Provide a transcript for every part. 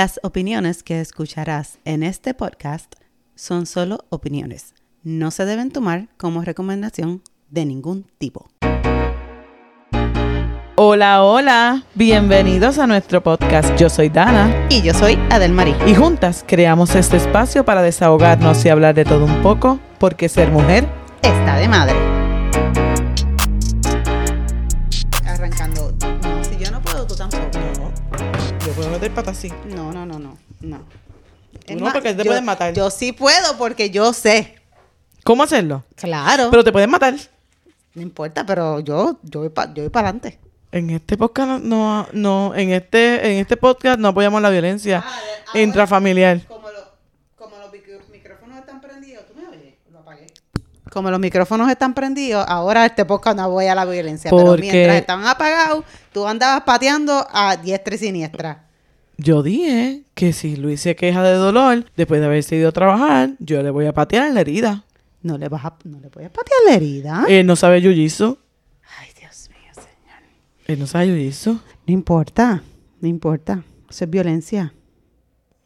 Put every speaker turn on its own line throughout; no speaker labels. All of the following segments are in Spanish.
Las opiniones que escucharás en este podcast son solo opiniones. No se deben tomar como recomendación de ningún tipo.
Hola, hola, bienvenidos a nuestro podcast. Yo soy Dana
Y yo soy Adelmarí.
y juntas creamos este espacio para desahogarnos y hablar de todo un poco, porque ser mujer
Está de madre.
Meter patas así.
No, no, no, no. No.
Tú no,
más,
porque te
yo-
pueden matar.
Yo sí puedo porque yo sé.
¿Cómo hacerlo?
Claro.
Pero te pueden matar.
no importa, pero yo, yo voy para adelante.
En este podcast no, no, no- en este, en este podcast no apoyamos la violencia intrafamiliar.
Como, los micrófonos están prendidos, ¿tú me oyes? Lo apagué. Como los micrófonos están prendidos, ahora este podcast no voy a la violencia. Pero
Porque-
mientras estaban apagados, tú andabas pateando a diestra y siniestra.
Yo dije que si Luis se queja de dolor después de haberse ido a trabajar, yo le voy a patear la herida.
No le vas a, no le puedes patear la herida.
Él no sabe jiu-jitsu.
Ay, Dios mío, señor.
Él no sabe jiu-jitsu.
No importa, no importa. Eso es violencia.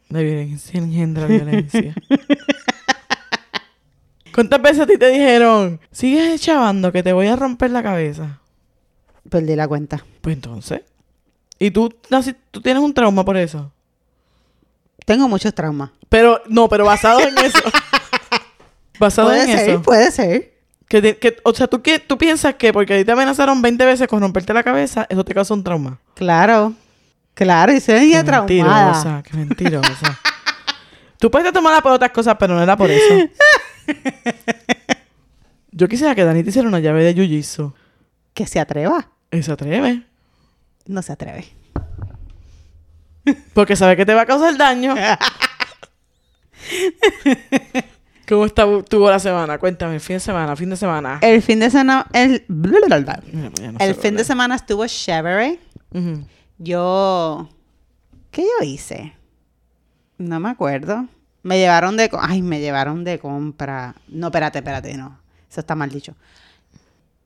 La violencia engendra violencia. ¿Cuántas veces a ti te dijeron, sigues chavando que te voy a romper la cabeza?
Perdí la cuenta.
Pues entonces. ¿Y tú, tú tienes un trauma por eso?
Tengo muchos traumas.
Pero, no, pero basado en eso. basado
Puede
en
ser,
eso.
puede ser.
Que te- que- o sea, ¿tú, qué, tú piensas que porque a ti te amenazaron 20 veces con romperte la cabeza, eso te causa un trauma.
Claro. Claro, y niña
Qué
traumada.
mentirosa, qué mentirosa. tú puedes tomada por otras cosas, pero no era por eso. Yo quisiera que Dani te hiciera una llave de jiu-jitsu.
Que se atreva.
Él se atreve.
No se atreve.
Porque sabe que te va a causar daño. ¿Cómo estuvo la semana? Cuéntame, fin de semana, fin de semana.
El fin de semana, el,
no
el fin de semana estuvo chévere.
Ujú.
Yo, ¿qué yo hice? No me acuerdo. Me llevaron de, ay, me llevaron de compra. No, espérate, espérate, no. Eso está mal dicho.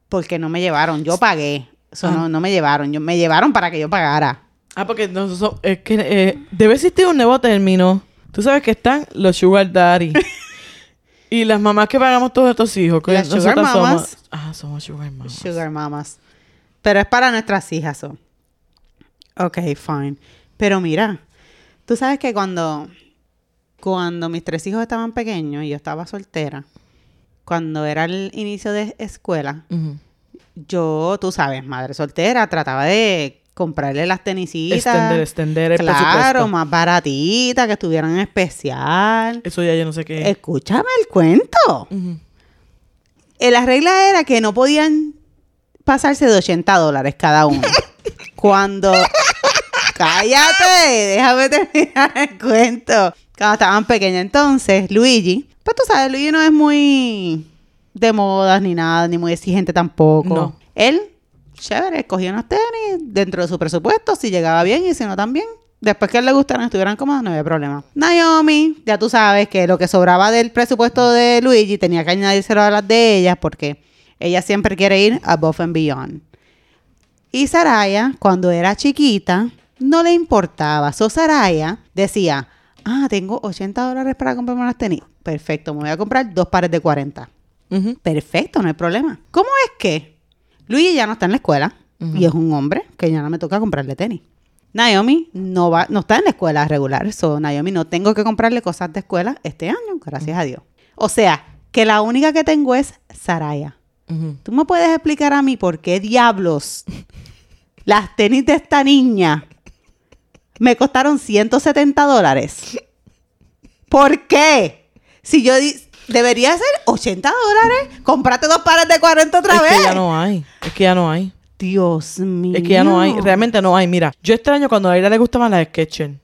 Porque no me llevaron, yo pagué. Eso
Ah.
no, no me llevaron, yo, me llevaron para que yo pagara.
Ah, porque nosotros, es que eh, debe existir un nuevo término. Tú sabes que están los sugar daddy. y las mamás que pagamos todos estos hijos. que
Las sugar
nosotras somos-
mamas.
Ah, somos sugar mamas.
Sugar mamas. Pero es para nuestras hijas. So. Ok, fine. Pero mira, tú sabes que cuando, cuando mis tres hijos estaban pequeños y yo estaba soltera, cuando era el inicio de escuela. Yo, tú sabes, madre soltera, trataba de comprarle las tenisitas.
Extender, extender el
claro,
presupuesto.
más baratitas, que estuvieran en especial.
Eso ya yo no sé qué.
Escúchame el cuento. Eh, La regla era que no podían pasarse de 80 dólares cada uno. Cuando... Cállate, déjame terminar el cuento. Cuando estaban pequeños entonces, Luigi, pues tú sabes, Luigi no es muy de modas ni nada, ni muy exigente tampoco.
No.
Él, chévere, escogía unos tenis dentro de su presupuesto, si llegaba bien y si no también. Después que a él le gustaran, estuvieran cómodos, no había problema. Naomi, ya tú sabes que lo que sobraba del presupuesto de Luigi tenía que añadírselo a las de ellas porque ella siempre quiere ir above and beyond. Y Saraya, cuando era chiquita, no le importaba. So Saraya decía, ah, tengo 80 dólares para comprarme unas tenis. Perfecto, me voy a comprar dos pares de 40. Perfecto, no hay problema. ¿Cómo es que Luigi ya no está en la escuela y es un hombre que ya no me toca comprarle tenis? Naomi no va, no está en la escuela regular, so Naomi no tengo que comprarle cosas de escuela este año, gracias a Dios. O sea, que la única que tengo es Saraya. ¿Tú me puedes explicar a mí por qué diablos las tenis de esta niña me costaron 170 dólares? ¿Por qué? Si yo di- debería ser 80 dólares, comprate dos pares de 40 otra
es
vez.
que ya no hay. Es que ya no hay.
Dios mío.
Es que ya no hay. Realmente no hay. Mira, yo extraño cuando a ella le gustaban las Skechers.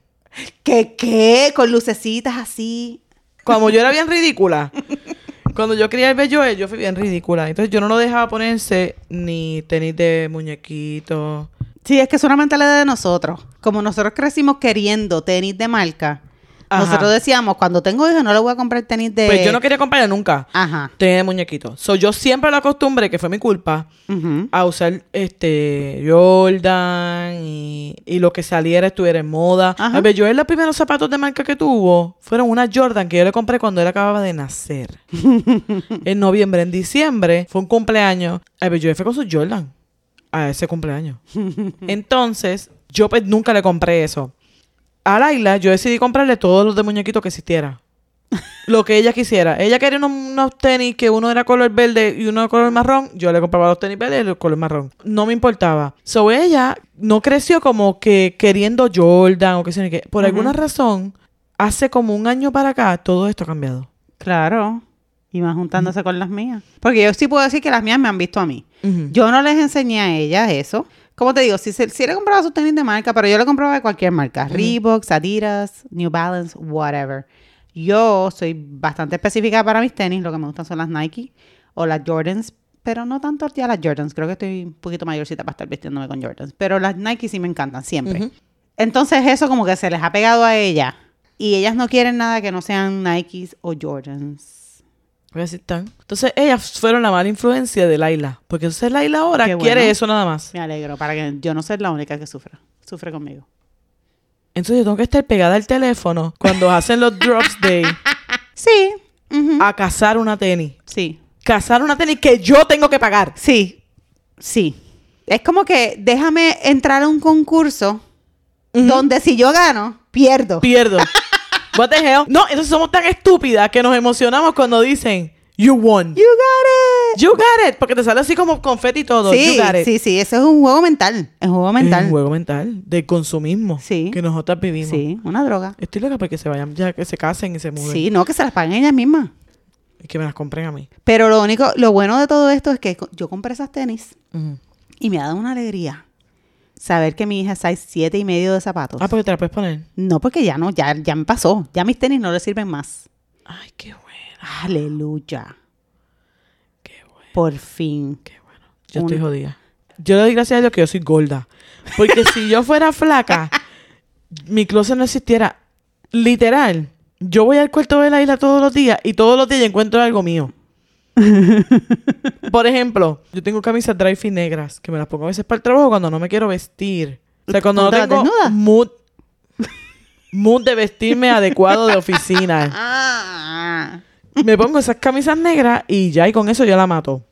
¿Qué qué? Con lucecitas así.
Como yo era bien ridícula. Cuando yo quería el bello, yo fui bien ridícula. Entonces yo no lo dejaba ponerse ni tenis de muñequito.
Sí, es que es una mentalidad de nosotros. Como nosotros crecimos queriendo tenis de marca,
Ajá.
Nosotros decíamos, cuando tengo hijos no le voy a comprar tenis de...
Pues yo no quería comprarle nunca.
Ajá.
Tenis de muñequito. So, yo siempre lo acostumbré, que fue mi culpa, a usar este Jordan y, y lo que saliera estuviera en moda.
Ajá.
A ver, yo los primeros zapatos de marca que tuvo fueron unas Jordan que yo le compré cuando él acababa de nacer. en noviembre, en diciembre, fue un cumpleaños. A ver, yo fue con sus Jordan a ese cumpleaños. Entonces, yo pues nunca le compré eso. A Laila, yo decidí comprarle todos los de muñequitos que existiera. Lo que ella quisiera. Ella quería unos, unos tenis que uno era color verde y uno de color marrón. Yo le compraba los tenis verdes y el color marrón. No me importaba. So ella no creció como que queriendo Jordan o qué sé yo. Por alguna razón, hace como un año para acá, todo esto ha cambiado.
Claro. Y más juntándose con las mías. Porque yo sí puedo decir que las mías me han visto a mí. Yo no les enseñé a ellas eso. Como te digo, si, se, si le compraba sus tenis de marca, pero yo le compraba de cualquier marca. Reebok, Adidas, New Balance, whatever. Yo soy bastante específica para mis tenis. Lo que me gustan son las Nike o las Jordans. Pero no tanto ya las Jordans. Creo que estoy un poquito mayorcita para estar vistiéndome con Jordans. Pero las Nike sí me encantan, siempre. Entonces eso como que se les ha pegado a ella. Y ellas no quieren nada que no sean Nikes o Jordans.
Entonces, ellas fueron la mala influencia de Laila. Porque entonces Laila ahora quiere eso nada más.
Me alegro para que yo no sea la única que sufra. Sufre conmigo.
Entonces, yo tengo que estar pegada al teléfono cuando hacen los drops day
Sí.
a cazar una tenis.
Sí.
Cazar una tenis que yo tengo que pagar.
Sí. Sí. Es como que déjame entrar a un concurso donde si yo gano, pierdo.
Pierdo. What the hell? No, entonces somos tan estúpidas que nos emocionamos cuando dicen, you won.
You got it.
You got it. Porque te sale así como confeti y todo.
Sí,
you got it.
sí, sí. Eso es un juego mental. Es un juego mental.
Es un juego mental de consumismo
Sí.
que nosotras vivimos.
Sí, una droga.
Estoy loca porque se vayan ya, que se casen y se muden.
Sí, no, que se las paguen ellas mismas.
Y que me las compren a mí.
Pero lo único, lo bueno de todo esto es que yo compré esas tenis y me ha dado una alegría saber que mi hija es size siete y medio de zapatos.
Ah, porque te la puedes poner.
No, porque ya no, ya, ya me pasó. Ya mis tenis no le sirven más.
Ay, qué bueno.
Aleluya.
Qué bueno.
Por fin.
Qué bueno. Yo
Un-
estoy jodida. Yo le doy gracias a Dios que yo soy gorda. Porque si yo fuera flaca, mi closet no existiera. Literal. Yo voy al cuarto de la isla todos los días y todos los días yo encuentro algo mío. Por ejemplo, yo tengo camisas dry fit negras que me las pongo a veces para el trabajo cuando no me quiero vestir. O sea, cuando no
¿Tú te las
tengo mood, mood de vestirme adecuado de oficina. Me pongo esas camisas negras y ya, y con eso yo la mato.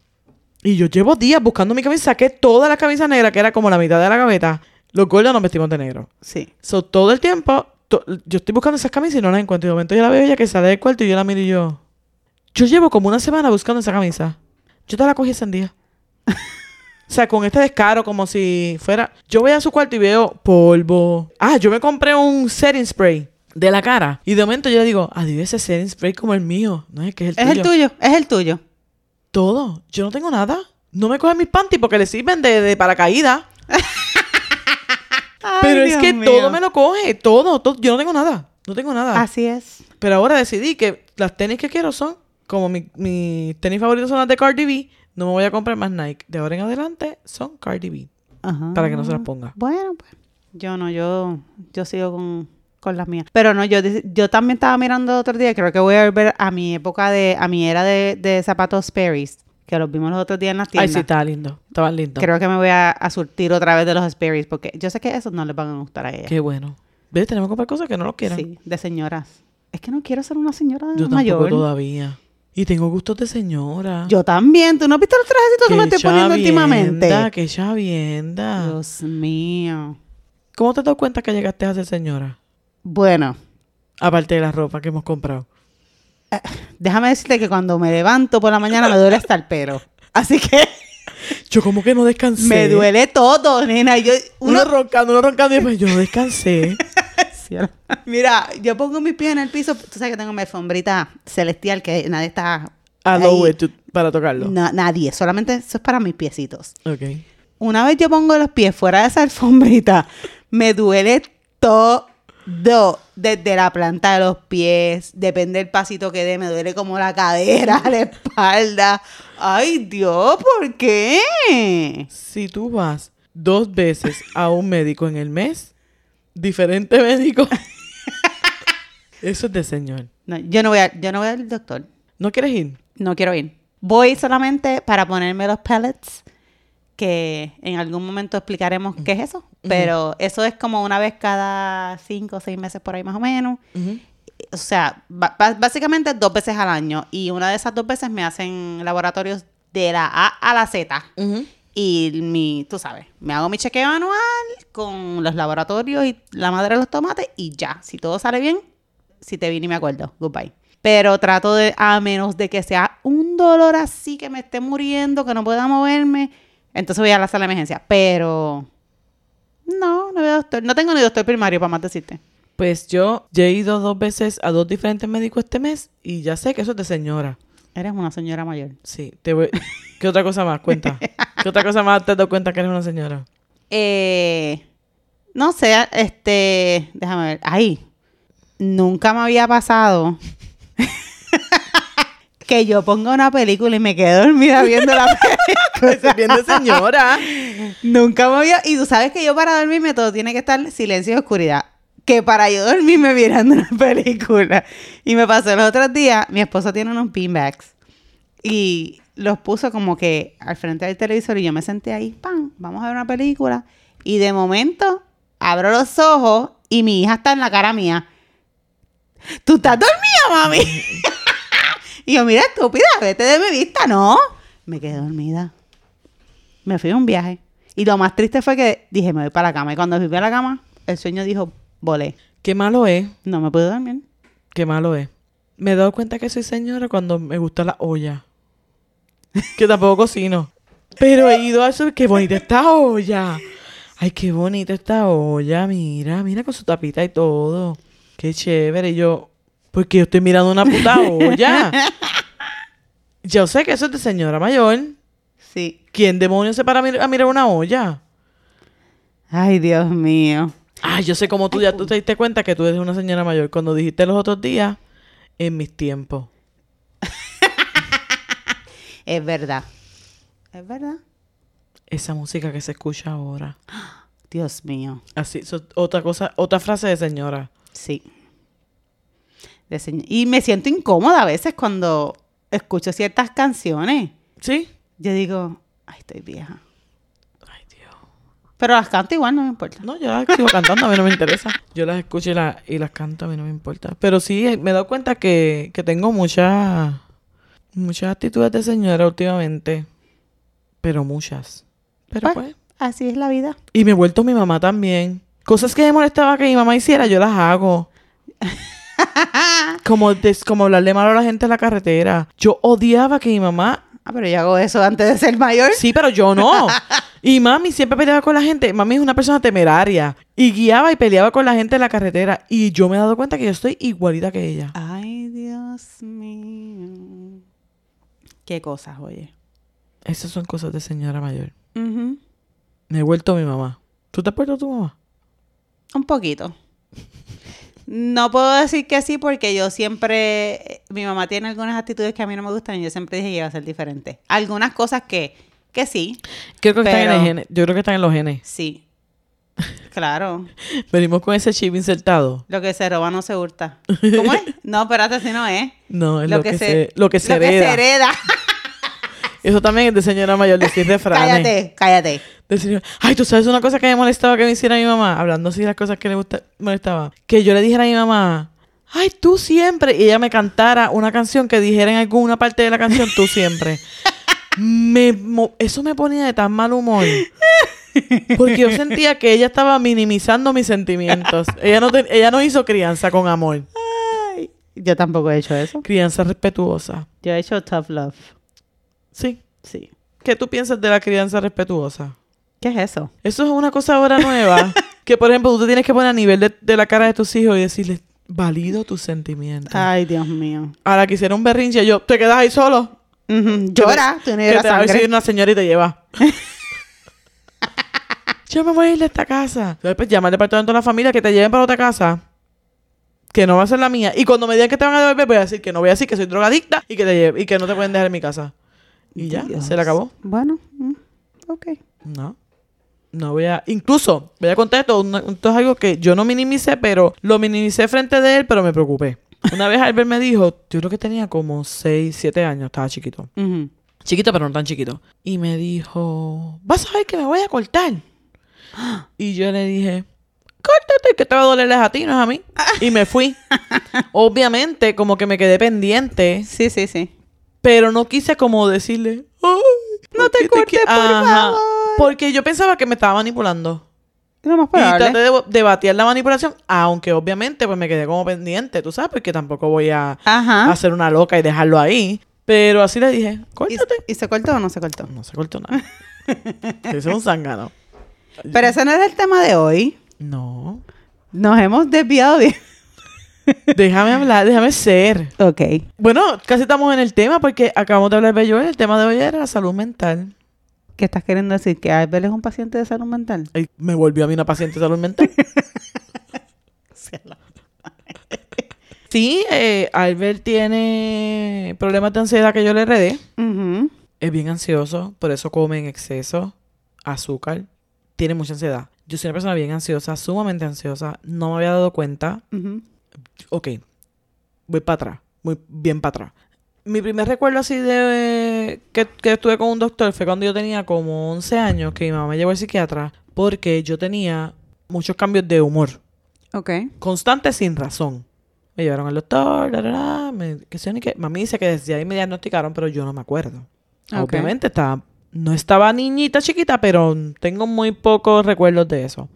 Y yo llevo días buscando mi camisa, saqué todas las camisas negras, que era como la mitad de la gaveta. Los gordos nos vestimos de negro.
Sí.
So, todo el tiempo, to- yo estoy buscando esas camisas y no las encuentro. Y de momento yo la veo ella que sale del cuarto y yo la miro y yo... Yo llevo como una semana buscando esa camisa. Yo te la cogí ese día. o sea, con este descaro, como si fuera... Yo voy a su cuarto y veo polvo. Ah, yo me compré un setting spray de la cara. Y de momento yo le digo, adiós, ese setting spray como el mío. No es que es el
Es
tuyo.
el tuyo, es el tuyo.
Todo. Yo no tengo nada. No me cogen mis panties porque le sirven de, de paracaídas. Pero
Ay,
es
Dios
que
mío.
todo me lo coge. Todo, todo. Yo no tengo nada. No tengo nada.
Así es.
Pero ahora decidí que las tenis que quiero son, como mi, tenis favoritos son las de Cardi B, no me voy a comprar más Nike. De ahora en adelante son Cardi B.
Ajá.
Para que no se las ponga.
Bueno, pues. Yo no, yo, yo sigo con, con las mías. Pero no, yo, de- yo también estaba mirando otro día, creo que voy a volver a mi época de, a mi era de, de zapatos Sperry's, que los vimos los otros días en las
Ay,
tiendas.
sí, estaba lindo. Estaban lindos.
Creo que me voy a, a surtir otra vez de los Sperry's, porque yo sé que esos no les van a gustar a ella.
Qué bueno. ¿Ves? Tenemos que comprar cosas que no los quieran.
Sí, de señoras. Es que no quiero ser una señora
Yo tampoco
mayor.
todavía. Y tengo gustos de señora.
Yo también. ¿Tú no has visto los trajecitos que me estoy poniendo últimamente?
Qué chavienda.
Dios mío.
¿Cómo te das cuenta que llegaste a ser señora?
Bueno,
Aparte de la ropa que hemos comprado.
déjame decirte que cuando me levanto por la mañana me duele hasta el pelo. Así que
Yo como que no descansé.
me duele todo, nena. Yo,
Uno,
uno,
roncando, uno roncando y después yo no descansé.
Mira, yo pongo mis pies en el piso. Tú sabes que tengo mi alfombrita celestial que nadie está... Ahí.
to- para tocarlo.
Na- nadie. Solamente eso es para mis piecitos.
Ok.
Una vez yo pongo los pies fuera de esa alfombrita, me duele todo. Desde la planta de los pies, depende del pasito que dé, me duele como la cadera, la espalda. Ay, Dios, ¿por qué?
Si tú vas dos veces a un médico en el mes, diferente médico, Eso es de señor.
No, yo no voy a, yo no voy al doctor.
¿No quieres ir?
No quiero ir. Voy solamente para ponerme los pellets, que en algún momento explicaremos qué es eso. Pero eso es como una vez cada cinco o seis meses por ahí más o menos. O sea, básicamente dos veces al año. Y una de esas dos veces me hacen laboratorios de la A a la Z. Y mi, tú sabes, me hago mi chequeo anual con los laboratorios y la madre de los tomates y ya. Si todo sale bien, si te vi ni me acuerdo. Goodbye. Pero trato de, a menos de que sea un dolor así que me esté muriendo, que no pueda moverme, entonces voy a la sala de emergencia. Pero no, no veo doctor. No tengo ni doctor primario para más decirte.
Pues yo ya he ido dos veces a dos diferentes médicos este mes y ya sé que eso es de señora.
Eres una señora mayor.
Sí, te voy... ¿Qué otra cosa más? Cuenta. ¿Qué otra cosa más te has dado cuenta que eres una señora?
Eh, no sé, este, déjame ver. Ay, nunca me había pasado que yo ponga una película y me quede dormida viendo la película.
Eso es bien de señora.
nunca me había... Y tú sabes que yo para dormirme todo tiene que estar silencio y oscuridad. Que para yo dormirme mirando una película. Y me pasó los otros días, mi esposo tiene unos beanbags. Y los puso como que al frente del televisor y yo me senté ahí, ¡pam! Vamos a ver una película. Y de momento abro los ojos y mi hija está en la cara mía. ¿Tú estás dormida, mami? y yo, mira, estúpida, vete de mi vista, ¿no? Me quedé dormida. Me fui a un viaje. Y lo más triste fue que dije, me voy para la cama. Y cuando fui a la cama, el sueño dijo, volé.
Qué malo es.
No me pude dormir.
Qué malo es. Me he dado cuenta que soy señora cuando me gusta la olla. Que tampoco cocino. Pero he ido a eso. Qué bonita esta olla. Ay, qué bonita esta olla. Mira, mira con su tapita y todo. Qué chévere. Y yo, porque yo estoy mirando una puta olla. Yo sé que eso es de señora mayor.
Sí.
¿Quién demonios se para a mir- a mirar una olla?
Ay, Dios mío.
Ay, yo sé cómo tú ya tú te diste cuenta que tú eres una señora mayor. Cuando dijiste los otros días, en mis tiempos.
Es verdad. Es verdad.
Esa música que se escucha ahora.
Dios mío.
Así, otra cosa, otra frase de señora.
Sí. De señ- Y me siento incómoda a veces cuando escucho ciertas canciones.
¿Sí?
Yo digo, ay, estoy vieja.
Ay, Dios.
Pero las canto igual, no me importa.
No, yo las sigo cantando, a mí no me interesa. Yo las escucho y, la- y las canto, a mí no me importa. Pero sí, eh, me he dado cuenta que, que tengo muchas muchas actitudes de señora últimamente. Pero muchas. Pero
Pues,
pues.
Así es la vida.
Y me he vuelto mi mamá también. Cosas que me molestaba que mi mamá hiciera, yo las hago. como, des- como hablarle malo a la gente en la carretera. Yo odiaba que mi mamá
Ah, pero yo hago eso antes de ser mayor.
Sí, pero yo no. Y mami siempre peleaba con la gente. Mami es una persona temeraria. Y guiaba y peleaba con la gente en la carretera. Y yo me he dado cuenta que yo estoy igualita que ella.
Ay, Dios mío. Qué cosas, oye.
Esas son cosas de señora mayor. Me he vuelto mi mamá. ¿Tú te has vuelto tu mamá?
Un poquito. No puedo decir que sí porque yo siempre, mi mamá tiene algunas actitudes que a mí no me gustan y yo siempre dije que iba a ser diferente. Algunas cosas que, que sí,
Creo que están en el gene. Yo creo que están en los genes.
sí. Claro,
Venimos con ese chip insertado.
lo que se roba no se hurta. ¿Cómo es? No, espérate, si no es.
No, es lo, que, se, lo que se
lo que se
hereda.
hereda.
Eso también es de señora mayor, decir refranes.
cállate, cállate.
Decir, ay, tú sabes una cosa que me molestaba que me hiciera mi mamá, hablando así de las cosas que le gusta, molestaba, que yo le dijera a mi mamá, ay, tú siempre, y ella me cantara una canción que dijera en alguna parte de la canción, tú siempre. me, eso me ponía de tan mal humor. Porque yo sentía que ella estaba minimizando mis sentimientos. Ella no, te- ella no hizo crianza con amor.
Ay, yo tampoco he hecho eso.
Crianza respetuosa.
Yo he hecho tough love.
Sí.
Sí.
¿Qué tú piensas de la crianza respetuosa?
¿Qué es eso?
Eso es una cosa ahora nueva. que, por ejemplo, tú te tienes que poner a nivel de, de la cara de tus hijos y decirles, valido tus sentimientos.
Ay, Dios mío.
Ahora que hicieron un berrinche, yo, ¿te quedas ahí solo?
Ujú, Llora,
Que
lloras
te va a
sangre.
decir una señora y te lleva. yo me voy a ir de esta casa. Pues, llama al departamento de la familia que te lleven para otra casa. Que no va a ser la mía. Y cuando me digan que te van a devolver, voy a decir que no voy a decir que soy drogadicta y que, te lleve- y que no te pueden dejar en mi casa. Y ya,
Dios.
se le acabó.
Bueno, mm, ok.
No. No voy a... Incluso, voy a contar esto, esto es algo que yo no minimicé, pero lo minimicé frente de él, pero me preocupé. Una vez Albert me dijo, yo creo que tenía como 6, 7 años, estaba chiquito. Chiquito, pero no tan chiquito. Y me dijo, vas a ver que me voy a cortar. Y yo le dije, córtate, que te va a doler a ti, no es a mí. Y me fui. Obviamente, como que me quedé pendiente,
Sí, sí, sí.
pero no quise como decirle, "Ay,
No
¿por
te cortes,
qui-?"
por
Ajá.
favor.
Porque yo pensaba que me estaba manipulando.
Lo más
Y traté de, de batear la manipulación, aunque obviamente pues me quedé como pendiente, tú sabes, porque tampoco voy a
Ajá.
hacer una loca y dejarlo ahí. Pero así le dije,
¿Y,
córtate.
y se cortó o no se cortó?
No se cortó nada. Es un zángano.
Pero ese no era el tema de hoy.
No.
Nos hemos desviado bien.
Déjame hablar, déjame ser.
Ok.
Bueno, casi estamos en el tema porque acabamos de hablar de Bello. El tema de hoy era la salud mental.
¿Qué estás queriendo decir? ¿Que Albert es un paciente de salud mental?
Ay, me volvió a mí una paciente de salud mental. sí, eh, Albert tiene problemas de ansiedad que yo le heredé. Es bien ansioso, por eso come en exceso azúcar. Tiene mucha ansiedad. Yo soy una persona bien ansiosa, sumamente ansiosa. No me había dado cuenta.
Ujú.
Ok, voy para atrás, muy bien para atrás. Mi primer recuerdo así de que, que estuve con un doctor fue cuando yo tenía como 11 años, que mi mamá me llevó al psiquiatra, porque yo tenía muchos cambios de humor,
Ok.
constantes sin razón. Me llevaron al doctor, la, la, la, me, que. Mami dice que desde ahí me diagnosticaron, pero yo no me acuerdo.
Ok.
Obviamente estaba, no estaba niñita chiquita, pero tengo muy pocos recuerdos de eso.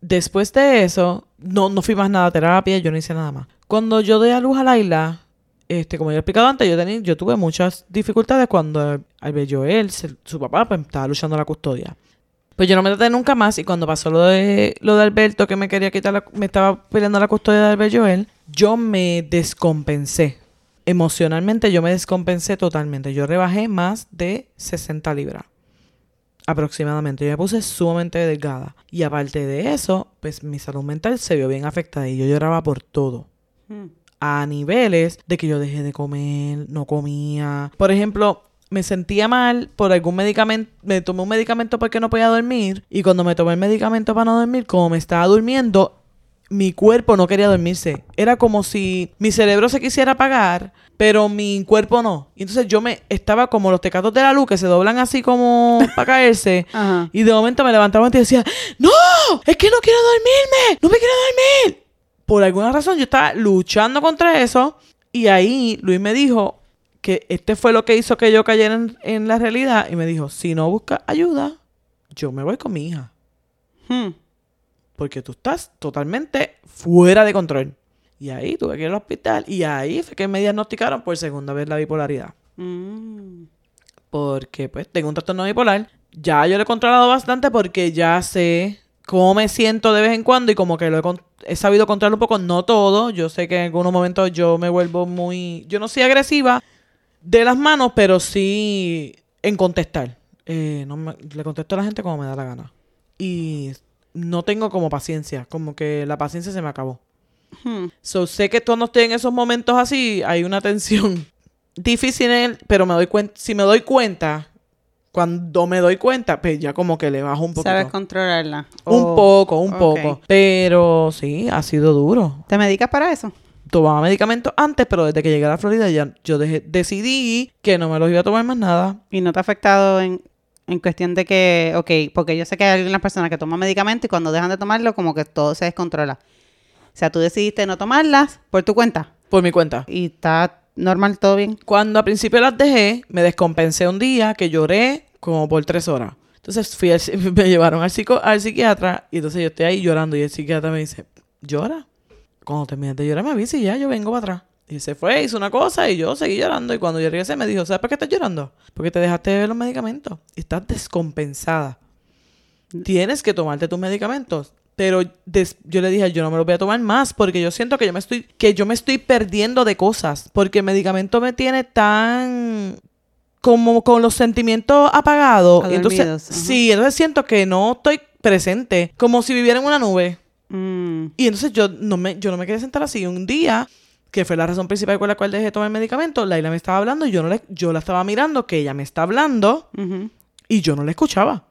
Después de eso, no, no fui más nada a terapia, yo no hice nada más. Cuando yo di a luz a Laila, este, como yo he explicado antes, yo, tenía, yo tuve muchas dificultades cuando Albert Joel, se- su papá, pues, estaba luchando la custodia. Pues yo no me traté nunca más y cuando pasó lo de, lo de Alberto, que me quería quitar, la- me estaba peleando la custodia de Albert Joel, yo me descompensé. Emocionalmente yo me descompensé totalmente. Yo rebajé más de 60 libras. Aproximadamente. Yo me puse sumamente delgada. Y aparte de eso, pues mi salud mental se vio bien afectada y yo lloraba por todo
Mm.
a niveles de que yo dejé de comer, no comía. Por ejemplo, me sentía mal por algún medicamento, me tomé un medicamento porque no podía dormir y cuando me tomé el medicamento para no dormir, como me estaba durmiendo, mi cuerpo no quería dormirse. Era como si mi cerebro se quisiera apagar, pero mi cuerpo no. Y entonces yo me estaba como los tecatos de la luz que se doblan así como para caerse.
Ajá.
Y de momento me levantaba y decía, no, es que no quiero dormirme, no me quiero dormir. Por alguna razón yo estaba luchando contra eso y ahí Luis me dijo que este fue lo que hizo que yo cayera en, en la realidad y me dijo, si no buscas ayuda, yo me voy con mi hija.
Hmm.
Porque tú estás totalmente fuera de control. Y ahí tuve que ir al hospital y ahí fue que me diagnosticaron por segunda vez la bipolaridad.
Mm.
Porque pues tengo un trastorno bipolar. Ya yo lo he controlado bastante porque ya sé cómo me siento de vez en cuando y como que lo he, sabido controlar un poco, no todo. Yo sé que en algunos momentos yo me vuelvo muy... Yo no soy agresiva de las manos, pero sí en contestar. Eh, no me- le contesto a la gente como me da la gana. Y no tengo como paciencia, como que la paciencia se me acabó.
Hmm.
So, sé que cuando estoy en esos momentos así, hay una tensión difícil, en él, pero me doy cuenta, si me doy cuenta, cuando me doy cuenta, pues ya como que le bajo un poquito.
¿Sabes controlarla?
un
O-
poco, un poco. Pero sí, ha sido duro.
¿Te medicas para eso?
Tomaba medicamentos antes, pero desde que llegué a la Florida ya yo dejé- decidí que no me los iba a tomar más nada.
¿Y no te ha afectado en, en cuestión de que, ok, porque yo sé que hay algunas personas que toman medicamentos y cuando dejan de tomarlo como que todo se descontrola. O sea, tú decidiste no tomarlas por tu cuenta
Por mi cuenta.
y está normal, todo bien.
Cuando al principio las dejé, me descompensé un día que lloré como por tres horas. Entonces fui al me llevaron al, psico, al psiquiatra y entonces yo estoy ahí llorando y el psiquiatra me dice, llora. Cuando termines de llorar me avisa y ya yo vengo para atrás. Y se fue, hizo una cosa y yo seguí llorando. Y cuando yo regresé me dijo, ¿sabes por qué estás llorando? Porque te dejaste de ver los medicamentos. Estás descompensada. Tienes que tomarte tus medicamentos. Pero des- yo le dije, yo no me los voy a tomar más porque yo siento que yo me estoy, que yo me estoy perdiendo de cosas. Porque el medicamento me tiene tan como con los sentimientos apagados. Entonces,
ajá.
sí, entonces siento que no estoy presente. Como si viviera en una nube.
Mm,
Y entonces yo no me, yo no me quería sentar así. Un día, que fue la razón principal por la cual dejé de tomar el medicamento, Laila me estaba hablando y yo no le, yo la estaba mirando, que ella me está hablando y yo no la escuchaba.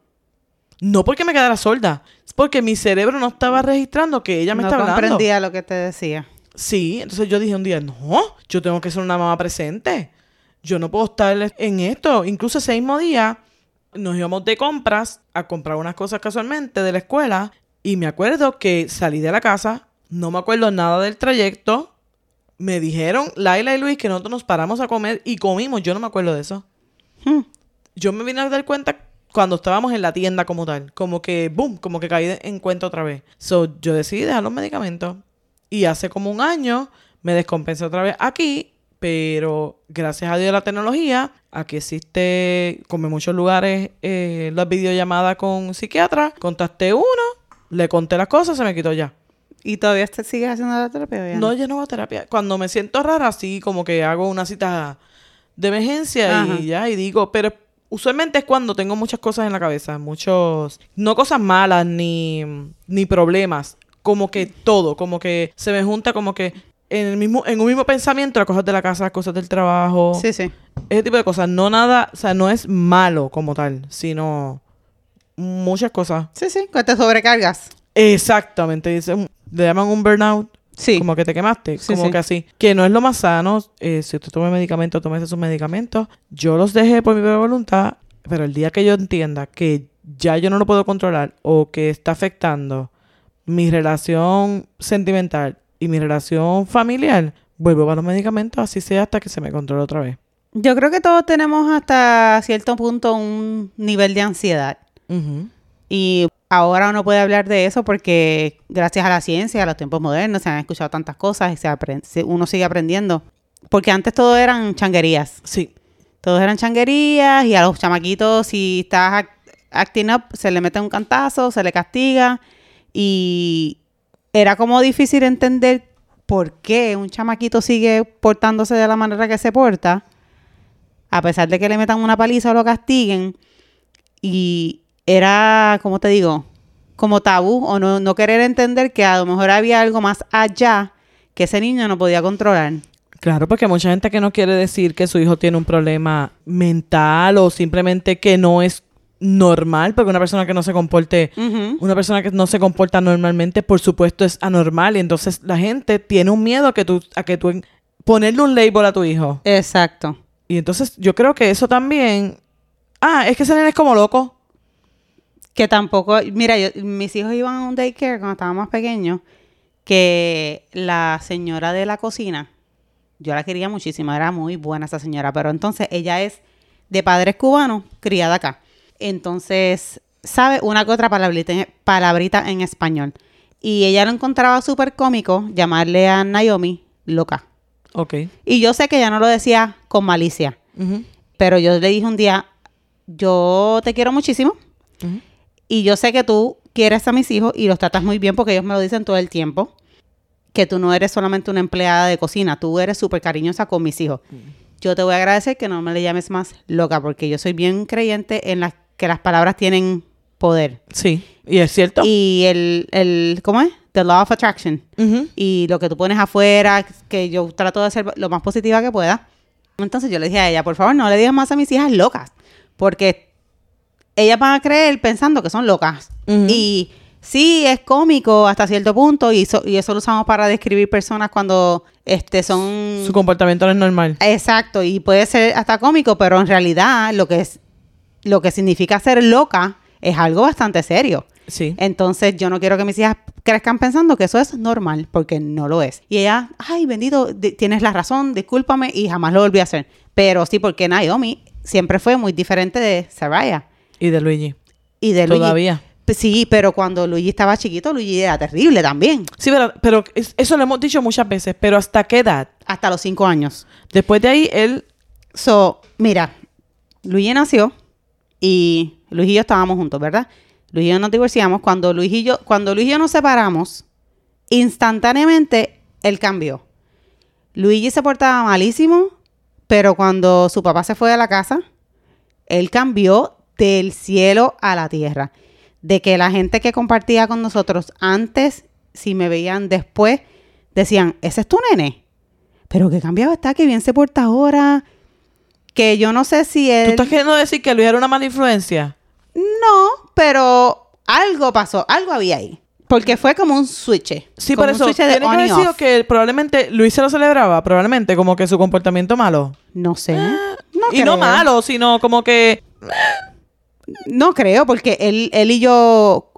No porque me quedara sorda, es porque mi cerebro no estaba registrando que ella me
no
estaba hablando.
comprendía lo que te decía.
Sí, entonces yo dije un día, no, yo tengo que ser una mamá presente. Yo no puedo estar en esto. Incluso ese mismo día nos íbamos de compras a comprar unas cosas casualmente de la escuela y me acuerdo que salí de la casa, no me acuerdo nada del trayecto. Me dijeron Laila y Luis que nosotros nos paramos a comer y comimos. Yo no me acuerdo de eso.
Hmm.
Yo me vine a dar cuenta cuando estábamos en la tienda como tal. Como que, boom, como que caí en cuenta otra vez. So, yo decidí dejar los medicamentos. Y hace como un año me descompensé otra vez aquí. Pero gracias a Dios la tecnología, aquí existe, como en muchos lugares, eh, las videollamadas con psiquiatra. Contacté uno, le conté las cosas, se me quitó ya.
¿Y todavía te sigues haciendo la terapia? ya
No, yo no hago terapia. Cuando me siento rara, sí, como que hago una cita de emergencia
Ajá.
y ya, y digo, pero usualmente es cuando tengo muchas cosas en la cabeza, muchos, no cosas malas ni, ni problemas, como que todo, como que se me junta como que en el mismo, en un mismo pensamiento las cosas de la casa, las cosas del trabajo,
Sí, sí.
ese tipo de cosas, no nada, o sea, no es malo como tal, sino muchas cosas.
Sí, sí, que te sobrecargas.
Exactamente, dice, le llaman un burnout.
Sí.
Como que te quemaste,
Sí,
como
sí.
que así. Que no es lo más sano. eh, si usted toma medicamentos, tómese sus medicamentos. Yo los dejé por mi propia voluntad, pero el día que yo entienda que ya yo no lo puedo controlar o que está afectando mi relación sentimental y mi relación familiar, vuelvo a los medicamentos, así sea hasta que se me controle otra vez.
Yo creo que todos tenemos hasta cierto punto un nivel de ansiedad.
Ujú.
Y ahora uno puede hablar de eso porque gracias a la ciencia, a los tiempos modernos, se han escuchado tantas cosas y se apren- se- uno sigue aprendiendo. Porque antes todo eran changuerías.
Sí,
Todos eran changuerías y a los chamaquitos, si estás act- acting up, se le mete un cantazo, se le castiga. Y era como difícil entender por qué un chamaquito sigue portándose de la manera que se porta, a pesar de que le metan una paliza o lo castiguen. Y era, como te digo, como tabú o no, no querer entender que a lo mejor había algo más allá que ese niño no podía controlar.
Claro, porque mucha gente que no quiere decir que su hijo tiene un problema mental o simplemente que no es normal, porque una persona que no se comporte, una persona que no se comporta normalmente, por supuesto es anormal y entonces la gente tiene un miedo a que tú, a que tú ponerle un label a tu hijo.
Exacto.
Y entonces yo creo que eso también, ah, es que ese nene es como loco.
Que tampoco, mira, yo, mis hijos iban a un daycare cuando estaban más pequeños, que la señora de la cocina, yo la quería muchísimo, era muy buena esa señora, pero entonces ella es de padres cubanos, criada acá. Entonces, sabe una que otra palabrita en, palabrita en español. Y ella lo encontraba súper cómico llamarle a Naomi loca.
Ok.
Y yo sé que ella no lo decía con malicia, pero yo le dije un día, yo te quiero muchísimo. Y yo sé que tú quieres a mis hijos y los tratas muy bien porque ellos me lo dicen todo el tiempo. Que tú no eres solamente una empleada de cocina, tú eres súper cariñosa con mis hijos. Yo te voy a agradecer que no me le llames más loca porque yo soy bien creyente en las que las palabras tienen poder.
Sí, y es cierto.
Y el, el, ¿cómo es? The law of attraction. Y lo que tú pones afuera, que yo trato de ser lo más positiva que pueda. Entonces yo le dije a ella, por favor, no le digas más a mis hijas locas. Porque ellas van a creer pensando que son locas. Y sí, es cómico hasta cierto punto y, so- y eso lo usamos para describir personas cuando este, son...
Su comportamiento no es normal.
Exacto, y puede ser hasta cómico, pero en realidad lo que, es, lo que significa ser loca es algo bastante serio.
Sí.
Entonces yo no quiero que mis hijas crezcan pensando que eso es normal, porque no lo es. Y ella, ay, bendito, di- tienes la razón, discúlpame, y jamás lo volví a hacer. Pero sí, porque Naomi siempre fue muy diferente de Saraya
Y de Luigi.
y de Luigi.
Todavía.
Sí, pero cuando Luigi estaba chiquito, Luigi era terrible también.
Sí, pero, pero es- eso lo hemos dicho muchas veces, pero ¿hasta qué edad?
Hasta los cinco años.
Después de ahí, él...
So, mira, Luigi nació y Luis y yo estábamos juntos, ¿verdad? Luis y yo nos divorciamos. Cuando Luis y yo, cuando Luis y yo nos separamos, instantáneamente él cambió. Luigi se portaba malísimo, pero cuando su papá se fue de la casa, él cambió del cielo a la tierra. De que la gente que compartía con nosotros antes, si me veían después, decían, ese es tu nene. Pero que cambiado está, que bien se porta ahora. Que yo no sé si
¿Tú
él...
estás queriendo decir que Luis era una mala influencia?
No, pero algo pasó, algo había ahí. Porque fue como un switch.
Sí, por eso tiene que haber sido que probablemente Luis se lo celebraba, probablemente como que su comportamiento malo.
No sé. No
y no malo, sino como que
No creo, porque él, él y yo,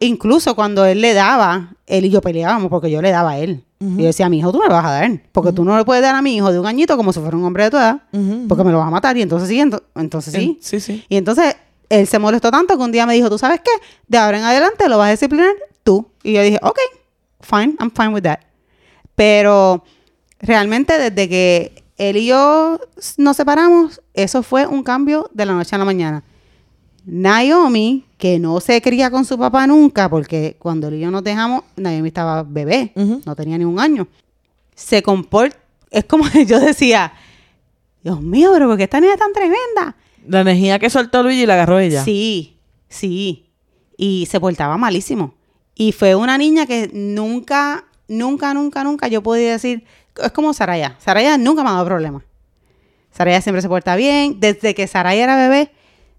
incluso cuando él le daba, él y yo peleábamos porque yo le daba a él. Y yo decía, mi hijo tú me lo vas a dar. Porque tú no le puedes dar a mi hijo de un añito como si fuera un hombre de tu edad. Porque me lo vas a matar. Y entonces sí, ento- entonces sí.
Sí, sí.
Y entonces él se molestó tanto que un día me dijo, ¿tú sabes qué? De ahora en adelante lo vas a disciplinar tú. Y yo dije, ok, fine, I'm fine with that. Pero realmente desde que él y yo nos separamos, eso fue un cambio de la noche a la mañana. Naomi, que no se cría con su papá nunca, porque cuando él y yo nos dejamos, Naomi estaba bebé, no tenía ni un año. Se comporta, es como yo decía, Dios mío, pero ¿por qué esta niña es tan tremenda?
La energía que soltó Luigi la agarró ella.
Sí, sí. Y se portaba malísimo. Y fue una niña que nunca, nunca, nunca, nunca yo podía decir. Es como Saraya. Saraya nunca me ha dado problemas. Saraya siempre se porta bien. Desde que Saraya era bebé,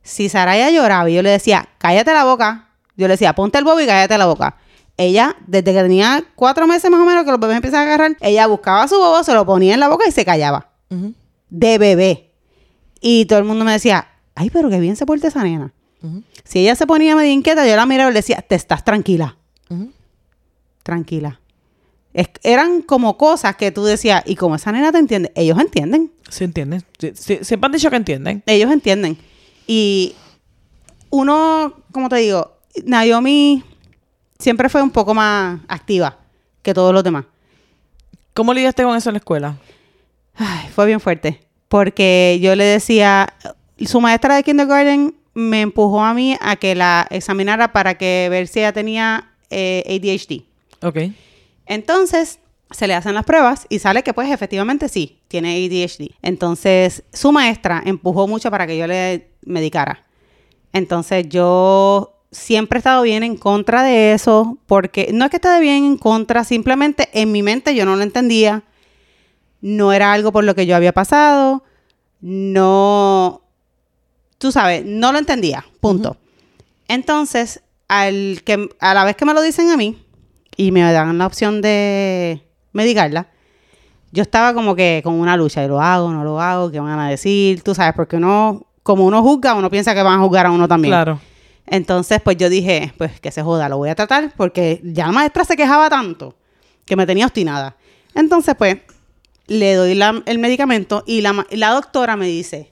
si Saraya lloraba y yo le decía, cállate la boca, yo le decía, ponte el bobo y cállate la boca. Ella, desde que tenía cuatro meses más o menos que los bebés empiezan a agarrar, ella buscaba su bobo, se lo ponía en la boca y se callaba de bebé. Y todo el mundo me decía, ay, pero qué bien se porta esa nena. Si ella se ponía medio inquieta, yo la miraba y le decía, te estás tranquila, tranquila. Es- eran como cosas que tú decías, y como esa nena te entiende, ellos entienden,
Se entiende. Sí, sí, siempre han dicho que entienden.
ellos entienden. Y uno, como te digo, Naomi siempre fue un poco más activa que todos los demás.
¿Cómo lidiaste con eso en la escuela?
Ay, fue bien fuerte. Porque yo le decía, su maestra de kindergarten me empujó a mí a que la examinara para que ver si ella tenía eh, ADHD.
Ok.
Entonces, se le hacen las pruebas y sale que pues efectivamente sí, tiene ADHD. Entonces, su maestra empujó mucho para que yo le medicara. Entonces, yo siempre he estado bien en contra de eso, porque no es que esté bien en contra, simplemente en mi mente yo no lo entendía. No era algo por lo que yo había pasado. No, tú sabes, no lo entendía, punto. Entonces, al que, a la vez que me lo dicen a mí y me dan la opción de medicarla, yo estaba como que con una lucha, y lo hago, no lo hago, qué van a decir, tú sabes, porque uno, como uno juzga, uno piensa que van a juzgar a uno también.
Claro.
Entonces, pues yo dije, pues que se joda, lo voy a tratar, porque ya la maestra se quejaba tanto que me tenía obstinada. Entonces, pues, le doy la- el medicamento y la, doctora me dice,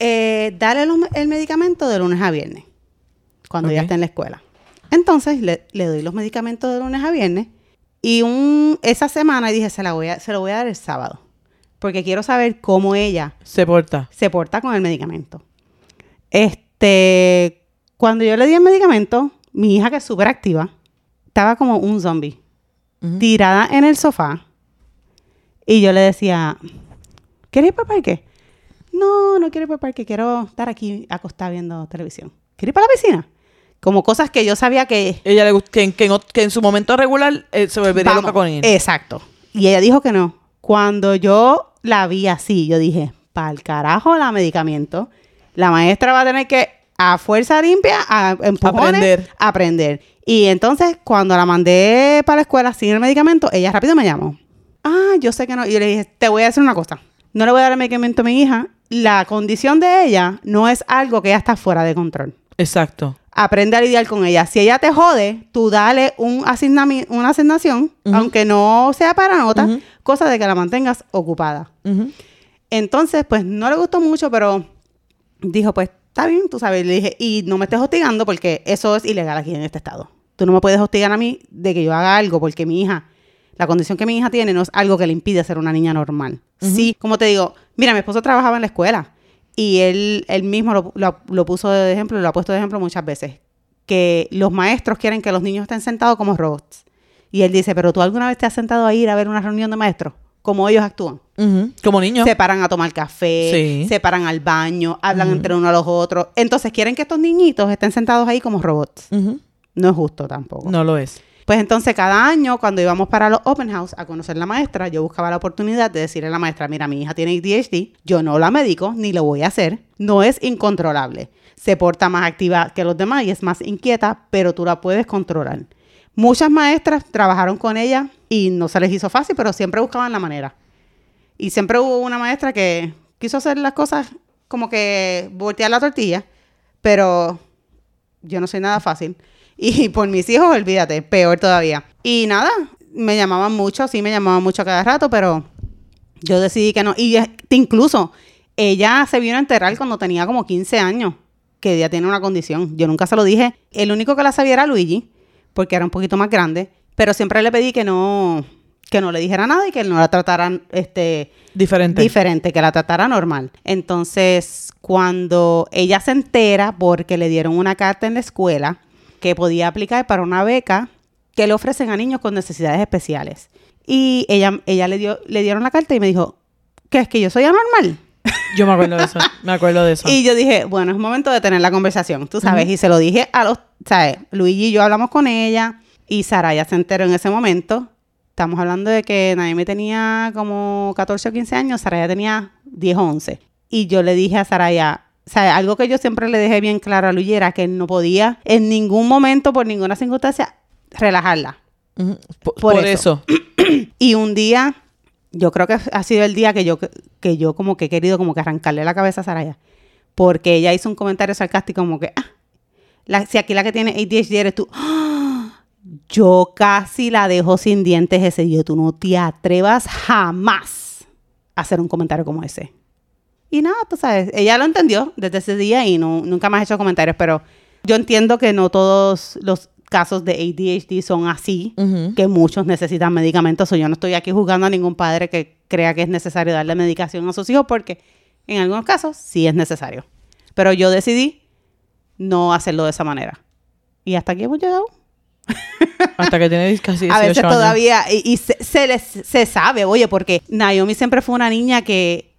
eh, dale el medicamento de lunes a viernes, cuando ya
Ok.
esté en la escuela. Entonces, le, le doy los medicamentos de lunes a viernes y un, esa semana dije, se, la voy a, se lo voy a dar el sábado, porque quiero saber cómo ella
Se porta.
se porta con el medicamento. Este, cuando yo le di el medicamento, mi hija, que es súper activa, estaba como un zombie, tirada en el sofá. Y yo le decía, ¿quieres ir para el parque? No, no quiero ir para el parque, quiero estar aquí acostada viendo televisión. ¿Quieres ir para la piscina? Como cosas que yo sabía que...
Ella le que, en- que en, que en su momento regular eh, se volvería
Vamos,
loca con él.
Exacto. Y ella dijo que no. Cuando yo la vi así, yo dije, para el carajo la medicamento. La maestra va a tener que, a fuerza limpia, a empujones,
Aprender.
aprender. Y entonces, cuando la mandé para la escuela sin el medicamento, ella rápido me llamó. Ah, yo sé que no. Y yo le dije, te voy a decir una cosa. No le voy a dar el medicamento a mi hija. La condición de ella no es algo que ya está fuera de control
Exacto.
Aprende a lidiar con ella. Si ella te jode, tú dale un una asignación, aunque no sea para nota, cosa de que la mantengas ocupada. Entonces, pues no le gustó mucho, pero dijo, pues está bien, tú sabes. Le dije, y no me estés hostigando porque eso es ilegal aquí en este estado. Tú no me puedes hostigar a mí de que yo haga algo porque mi hija, la condición que mi hija tiene no es algo que le impide ser una niña normal. Sí, como te digo, mira, mi esposo trabajaba en la escuela y él, él mismo lo, lo- lo puso de ejemplo, lo ha puesto de ejemplo muchas veces, que los maestros quieren que los niños estén sentados como robots. Y él dice, pero tú alguna vez te has sentado a ir a ver una reunión de maestros, como ellos actúan.
Como niño.
Se paran a tomar café,
Sí.
se paran al baño, hablan entre uno a los otros. Entonces quieren que estos niñitos estén sentados ahí como robots. No es justo tampoco.
No lo es.
Pues entonces cada año cuando íbamos para los open house a conocer la maestra, yo buscaba la oportunidad de decirle a la maestra, mira, mi hija tiene ADHD, yo no la medico ni lo voy a hacer, no es incontrolable, se porta más activa que los demás y es más inquieta, pero tú la puedes controlar. Muchas maestras trabajaron con ella y no se les hizo fácil, pero siempre buscaban la manera. Y siempre hubo una maestra que quiso hacer las cosas como que voltear la tortilla, pero yo no soy nada fácil. Y por mis hijos, olvídate, peor todavía. Y nada, me llamaban mucho, sí me llamaban mucho cada rato, pero yo decidí que no. Y incluso ella se vino a enterar cuando tenía como 15 años, que ella tiene una condición. Yo nunca se lo dije. El único que la sabía era Luigi, porque era un poquito más grande, pero siempre le pedí que no que no le dijera nada y que no la trataran este
Diferente.
diferente, que la tratara normal. Entonces, cuando ella se entera porque le dieron una carta en la escuela que podía aplicar para una beca que le ofrecen a niños con necesidades especiales. Y ella, ella le dio, le dieron la carta y me dijo, ¿qué es que yo soy anormal?
Yo me acuerdo de eso. Me acuerdo de eso.
Y yo dije, bueno, es momento de tener la conversación, tú sabes. Y se lo dije a los, ¿sabes? Luigi y yo hablamos con ella y Saraya se enteró en ese momento. Estamos hablando de que Naomi tenía como 14 o 15 años, Saraya tenía 10 o 11. Y yo le dije a Saraya, o sea, algo que yo siempre le dejé bien claro a Luigi era que no podía en ningún momento, por ninguna circunstancia, relajarla.
Por,
por
por
eso.
eso.
Y un día, yo creo que ha sido el día que yo, que yo como que he querido como que arrancarle la cabeza a Saraya. Porque ella hizo un comentario sarcástico como que, ah, la- si aquí la que tiene ADHD eres tú. ¡Ah! Yo casi la dejo sin dientes ese día. Tú no te atrevas jamás a hacer un comentario como ese. Y nada, tú sabes, ella lo entendió desde ese día y no, nunca más ha hecho comentarios, pero yo entiendo que no todos los casos de ADHD son así
Ujú.
que muchos necesitan medicamentos. O yo no estoy aquí juzgando a ningún padre que crea que es necesario darle medicación a sus hijos porque en algunos casos sí es necesario. Pero yo decidí no hacerlo de esa manera. Y hasta aquí hemos llegado.
Hasta que tiene casi 18
a veces
años.
todavía, y, y se, se les- se sabe, oye, porque Naomi siempre fue una niña que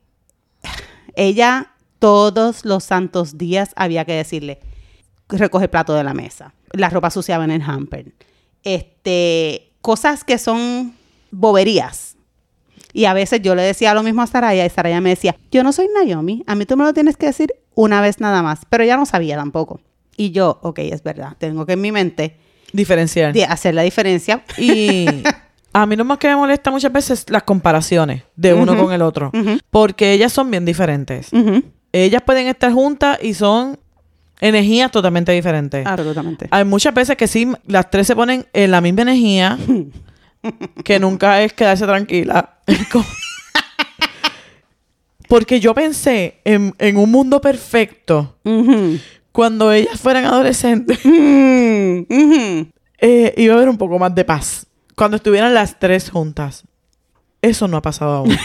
ella todos los santos días había que decirle, recoge el plato de la mesa, la ropa sucia va en el hamper, este, cosas que son boberías. Y a veces yo le decía lo mismo a Saraya y Saraya me decía, yo no soy Naomi, a mí tú me lo tienes que decir una vez nada más, pero ella no sabía tampoco. Y yo, ok, es verdad, tengo que en mi mente
Diferencial.
de hacer la diferencia.
Y a mí lo más que me molesta muchas veces es las comparaciones de uno con el otro. Porque ellas son bien diferentes. Ellas pueden estar juntas y son energías totalmente diferentes.
Absolutamente.
Hay muchas veces que sí, las tres se ponen en la misma energía, que nunca es quedarse tranquila. Porque yo pensé en, en un mundo perfecto, cuando ellas fueran adolescentes, eh, iba a haber un poco más de paz. Cuando estuvieran las tres juntas. Eso no ha pasado aún.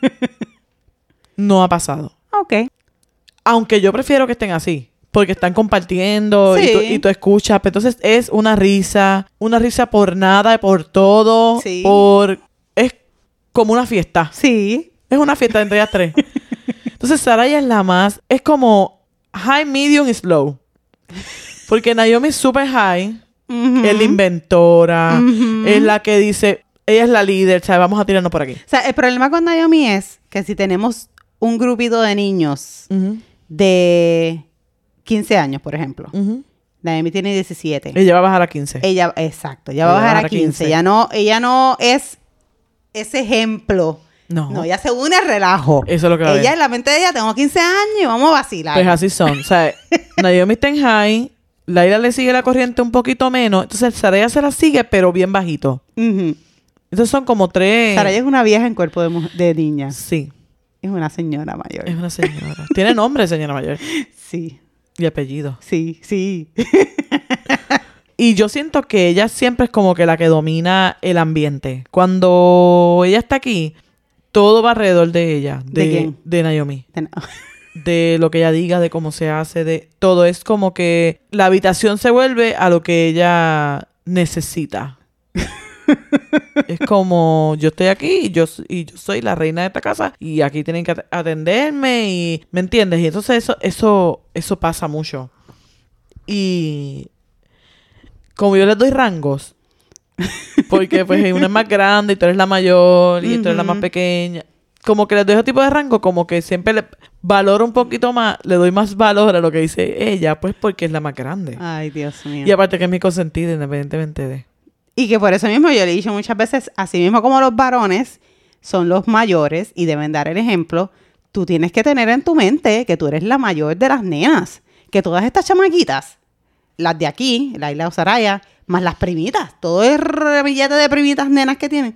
no ha pasado.
Ok.
Aunque yo prefiero que estén así. Porque están compartiendo y, tú, y escuchas. Pero entonces es una risa. Una risa por nada, por todo.
Sí.
Por... Es como una fiesta.
Sí.
Es una fiesta entre ellas tres. Entonces Saraya es la más... Es como high, medium y slow. Porque Naomi es super high. Es la inventora. Es la que dice... Ella es la líder. ¿sabes? Vamos a tirarnos por aquí.
O sea, el problema con Naomi es que si tenemos un grupito de niños de 15 años, por ejemplo. Naomi tiene 17.
Ella va a bajar a 15.
Ella, exacto, ella va a bajar a 15. Ella no, ella no es ese ejemplo.
No.
No, ella se une al relajo.
Eso es lo que va a
Ella en la mente de ella, tengo 15 años y vamos a vacilar.
Pues así son. O sea, Naomi está en high. Laila le sigue la corriente un poquito menos. Entonces Saraya se la sigue, pero bien bajito. Entonces son como tres.
Saraya es una vieja en cuerpo de, de niña.
Sí.
Es una señora mayor.
Es una señora. Tiene nombre, señora mayor.
Sí,
Y apellido.
sí, sí.
Y yo siento que ella siempre es como que la que domina el ambiente. Cuando ella está aquí, todo va alrededor de ella.
¿De quién?
De Naomi.
Ten-
De lo que ella diga, de cómo se hace, de todo. Es como que la habitación se vuelve a lo que ella necesita. es como yo estoy aquí y yo, y yo soy la reina de esta casa y aquí tienen que at- atenderme y ¿me entiendes? Y entonces eso eso eso pasa mucho. Y como yo les doy rangos, porque pues una es más grande y tú eres la mayor y tú eres la más pequeña, como que les doy ese tipo de rango, como que siempre le valoro un poquito más, le doy más valor a lo que dice ella, pues porque es la más grande.
Ay, Dios mío.
Y aparte que es mi consentida, independientemente de...
Y que por eso mismo yo le he dicho muchas veces, así mismo como los varones son los mayores y deben dar el ejemplo, tú tienes que tener en tu mente que tú eres la mayor de las nenas, que todas estas chamaquitas, las de aquí, la isla de Osaraya, más las primitas, todo el billete de primitas nenas que tienen,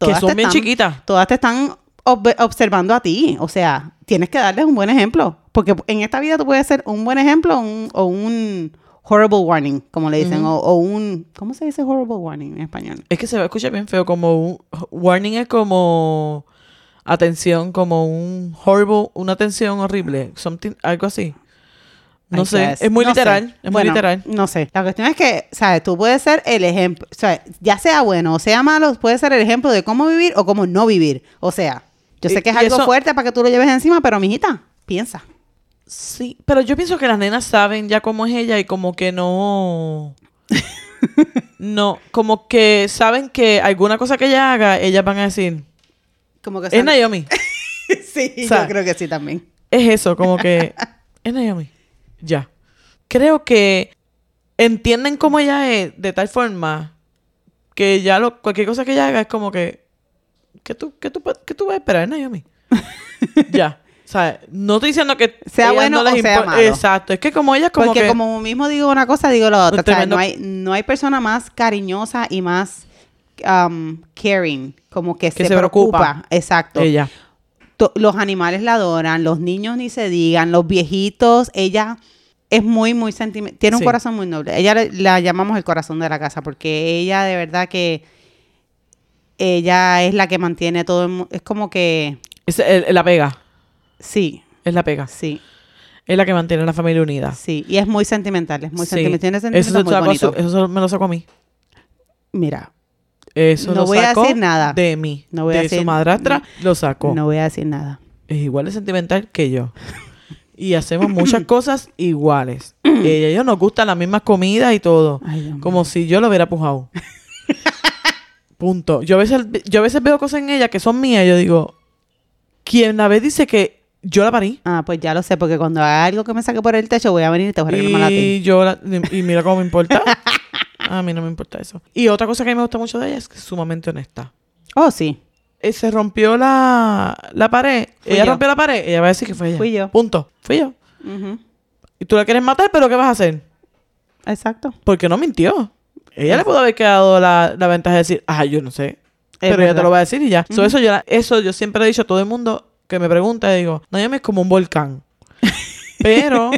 que son bien
están-
chiquitas.
Todas te están ob- observando a ti, o sea, tienes que darles un buen ejemplo, porque en esta vida tú puedes ser un buen ejemplo un- o un horrible warning, como le dicen, o, o un, ¿cómo se dice horrible warning en español?
Es que se va a escuchar bien feo, como un... Warning es como... Atención, como un horrible, una atención horrible, something, algo así. No
I
sé,
guess.
es muy
No
literal,
sé.
es muy
Bueno,
literal.
No sé. La cuestión es que, ¿sabes? Tú puedes ser el ejemplo, o sea, ya sea bueno o sea malo, puedes ser el ejemplo de cómo vivir o cómo no vivir. O sea, yo sé que es algo
eso-
fuerte para que tú lo lleves encima, pero mijita, piensa.
Sí, pero yo pienso que las nenas saben ya cómo es ella y como que no... no, como que saben que alguna cosa que ella haga, ellas van a decir,
Como que
es Naomi.
Sí,
O sea,
yo creo que sí también.
Es eso, como que es Naomi. Ya. Creo que entienden cómo ella es de tal forma que ya lo, cualquier cosa que ella haga es como que ¿qué tú, qué tú, qué tú vas a esperar, Naomi? ya. O sea, no estoy diciendo que
Sea
ellas
bueno
no
o sea malo.
Exacto, es que como ella como
Porque
que
como mismo digo una cosa, digo la otra. O sea, no, hay, no hay persona más cariñosa y más um, caring, como que, se,
se
preocupa.
preocupa.
Exacto.
ella.
los animales la adoran, los niños ni se digan, los viejitos, ella es muy, muy sentimental, tiene un corazón muy noble. Ella la llamamos el corazón de la casa porque ella de verdad que ella es la que mantiene todo, el mu- es como que,
Es el- la pega,
sí,
es la pega.
sí,
Es la que mantiene a la familia unida.
sí, y es muy sentimental, es muy
Sí.
sentimental, tiene
Eso,
sentimientos muy
a su- eso me lo sacó a mí.
Mira,
Eso
No
lo
voy a
sacó
decir nada.
de mí.
No voy a
de su
decir-
madrastra lo sacó.
no voy a decir nada.
es igual de sentimental que yo. Y hacemos muchas cosas iguales. Y yo nos gustan las mismas comidas y todo.
Ay.
Como si yo lo hubiera pujado. Punto. Yo a, veces, yo a veces veo cosas en ella que son mías y yo digo, quien la ve dice que yo la parí.
Ah, pues ya lo sé, porque cuando haga algo que me saque por el techo voy a venir y te voy a reclamar a ti.
Y yo la- y mira cómo me importa. A mí no me importa eso. Y otra cosa que a mí me gusta mucho de ella es que es sumamente honesta.
Oh, sí.
Eh, se rompió la, la pared.
Fui
ella
yo.
rompió la pared. Ella va a decir que fue ella.
Fui yo.
Punto. Fui yo. Y tú la quieres matar, pero ¿qué vas a hacer?
Exacto.
Porque no mintió. Ella le pudo haber quedado la, la ventaja de decir, ah, yo no sé. pero ella te lo va a decir y ya. So, eso, yo, la- eso yo siempre he dicho a todo el mundo que me pregunta, digo, Naomi es como un volcán. pero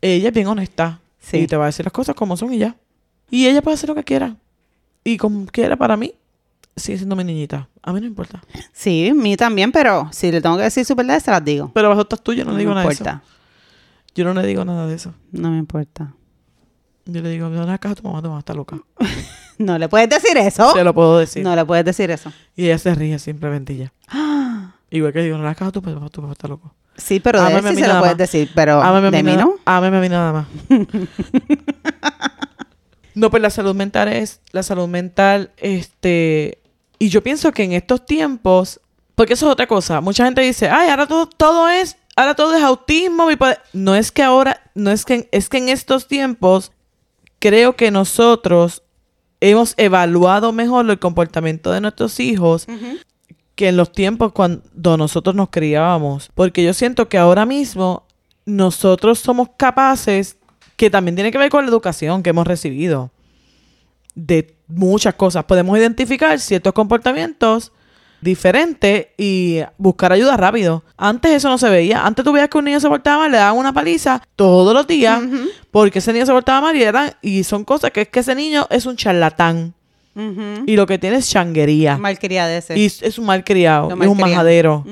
ella es bien honesta.
Sí.
Y te va a decir las cosas como son y ya. Y ella puede hacer lo que quiera. Y como quiera para mí, sigue siendo mi niñita. A mí no importa.
Sí, mí también, pero si le tengo que decir su verdad, se las digo.
Pero bajo estas tuyas no, le digo
me
nada de eso.
importa.
Yo no le digo nada de eso.
No me importa.
Yo le digo, no le hagas caso a tu mamá, tu mamá está loca.
No le puedes decir eso.
Se lo puedo decir.
No le puedes decir eso.
Y ella se ríe simplemente ya. Igual que digo, no le hagas a tu papá, tu papá está loco.
Sí, pero de él sí se lo puedes decir, pero de mí no.
ámame a mí nada más. no, pues la salud mental es, la salud mental, este, y yo pienso que en estos tiempos, porque eso es otra cosa, mucha gente dice, ay, ahora todo, todo es, ahora todo es autismo, bipolar". no es que ahora, no es que, es que en estos tiempos, creo que nosotros hemos evaluado mejor el comportamiento de nuestros hijos que en los tiempos cuando nosotros nos criábamos. Porque yo siento que ahora mismo nosotros somos capaces, que también tiene que ver con la educación que hemos recibido, de muchas cosas. Podemos identificar ciertos comportamientos diferentes y buscar ayuda rápido. Antes eso no se veía. Antes tú veías que un niño se portaba mal, le daban una paliza todos los días porque ese niño se portaba mal y, eran, y son cosas que es que ese niño es un charlatán y lo que tiene es changuería.
Malcriada ese.
Y es un mal criado,
Lo
es un majadero.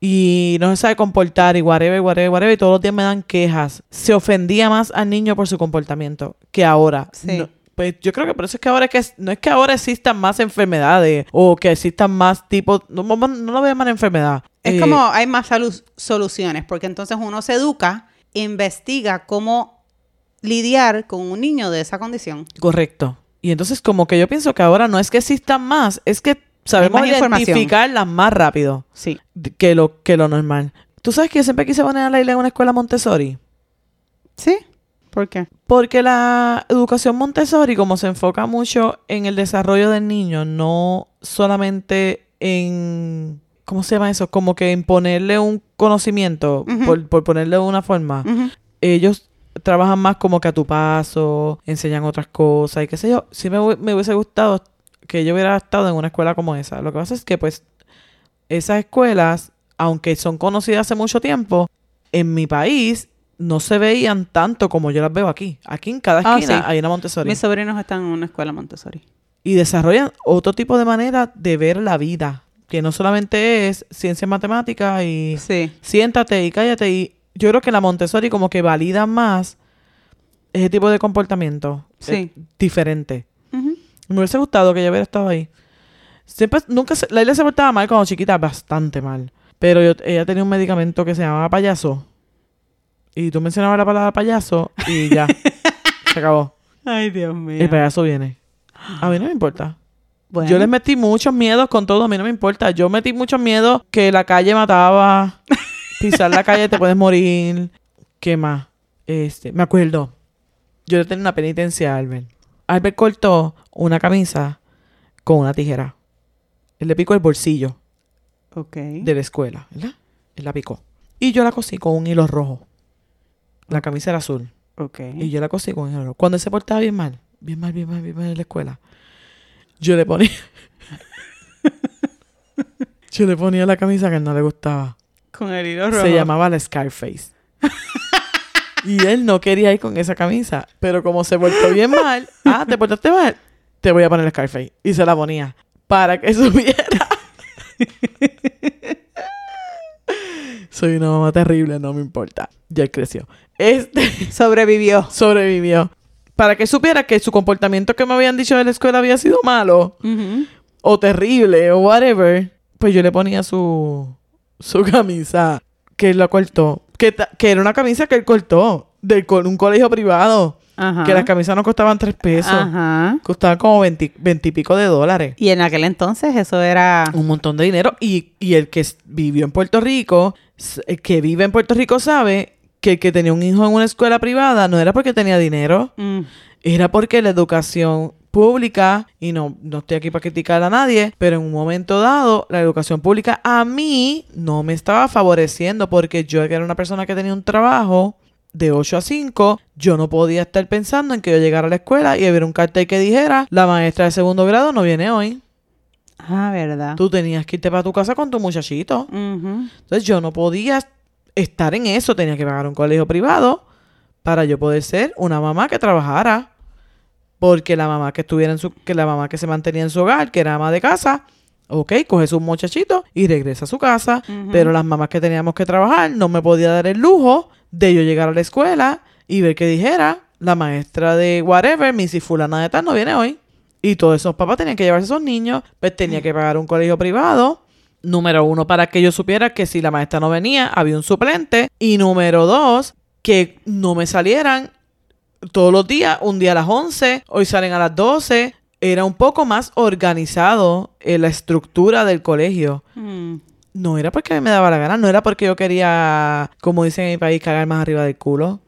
Y no se sabe comportar y whatever, whatever, whatever. Y todos los días me dan quejas. Se ofendía más al niño por su comportamiento que ahora.
Sí.
No, pues yo creo que por eso es que ahora es que no es que ahora existan más enfermedades o que existan más tipos. No, no, no lo veo más enfermedad.
Es
Eh,
como hay más soluciones, porque entonces uno se educa, investiga cómo lidiar con un niño de esa condición.
Correcto. Y entonces como que yo pienso que ahora no es que existan más, es que sabemos
más
identificarlas más rápido
Sí.
que lo, que lo normal. ¿Tú sabes que yo siempre quise poner a Laila en una escuela Montessori?
¿Sí? ¿Por qué?
Porque la educación Montessori, como se enfoca mucho en el desarrollo del niño, no solamente en... ¿Cómo se llama eso? Como que en ponerle un conocimiento, por, por ponerle de una forma. Ellos trabajan más como que a tu paso, enseñan otras cosas y qué sé yo. Sí me hubiese gustado que yo hubiera estado en una escuela como esa. Lo que pasa es que, pues, esas escuelas, aunque son conocidas hace mucho tiempo, en mi país no se veían tanto como yo las veo aquí. Aquí en cada
Ah,
esquina
sí.
hay una Montessori.
Mis sobrinos están en una escuela Montessori.
Y desarrollan otro tipo de manera de ver la vida, que no solamente es ciencia matemática y
Sí.
siéntate y cállate. Y yo creo que la Montessori como que valida más ese tipo de comportamiento
Sí.
eh, diferente.
Ujú.
Me hubiese gustado que yo hubiera estado ahí. Siempre, nunca se, la isla se portaba mal cuando chiquita, bastante mal. Pero yo, ella tenía un medicamento que se llamaba payaso. Y tú mencionabas la palabra payaso y ya. se acabó.
Ay, Dios mío.
El payaso viene. A mí no me importa.
Bueno,
Yo les metí muchos miedos con todo, a mí no me importa. Yo metí muchos miedos que la calle mataba, pisar la calle te puedes morir. ¿Qué más? Este, me acuerdo. Yo le tenía una penitencia a Albert. Albert cortó una camisa con una tijera. Él le picó el bolsillo
Ok.
de la escuela, ¿verdad? Él la picó. Y yo la cosí con un hilo rojo. La camisa era azul.
Ok.
Y yo la cosí con hilo rojo. Cuando él se portaba bien mal, bien mal, bien mal, bien mal en la escuela, yo le ponía. yo le ponía la camisa que no le gustaba.
Con el hilo rojo.
Se llamaba la Scarface. y él no quería ir con esa camisa. Pero como se portó bien mal, ah, te portaste mal, te voy a poner la Scarface. Y se la ponía. Para que supiera. Soy una mamá terrible, no me importa. Ya él creció. Este
Sobrevivió.
sobrevivió. Para que supiera que su comportamiento que me habían dicho de la escuela había sido malo o terrible o whatever, pues yo le ponía su, su camisa que él la cortó. Que, que era una camisa que él cortó de co- un colegio privado.
Ajá.
Que las camisas no costaban tres pesos.
Ajá.
Costaban como 20, 20 y pico de dólares.
Y en aquel entonces eso era...
Un montón de dinero. Y, y el que vivió en Puerto Rico, el que vive en Puerto Rico sabe que el que tenía un hijo en una escuela privada no era porque tenía dinero.
Mm.
Era porque la educación pública, y no, no estoy aquí para criticar a nadie, pero en un momento dado, la educación pública a mí no me estaba favoreciendo porque yo que era una persona que tenía un trabajo de 8 a 5, yo no podía estar pensando en que yo llegara a la escuela y hubiera un cartel que dijera, la maestra de segundo grado no viene hoy.
Ah, ¿verdad?
Tú tenías que irte para tu casa con tu muchachito. Entonces yo no podía estar en eso, tenía que pagar un colegio privado para yo poder ser una mamá que trabajara. Porque la mamá que estuviera en su, que la mamá que se mantenía en su hogar, que era ama de casa, ok, coge su muchachito y regresa a su casa. Pero las mamás que teníamos que trabajar no me podía dar el lujo de yo llegar a la escuela y ver que dijera, la maestra de whatever, Missy fulana de tal, no viene hoy. Y todos esos papás tenían que llevarse a esos niños, pues tenía que pagar un colegio privado. Número uno, para que yo supiera que si la maestra no venía, había un suplente. Y número dos, que no me salieran todos los días, un día a las 11, hoy salen a las 12. Era un poco más organizado en la estructura del colegio.
Mm.
No era porque me daba la gana, no era porque yo quería, como dicen en mi país, cagar más arriba del culo.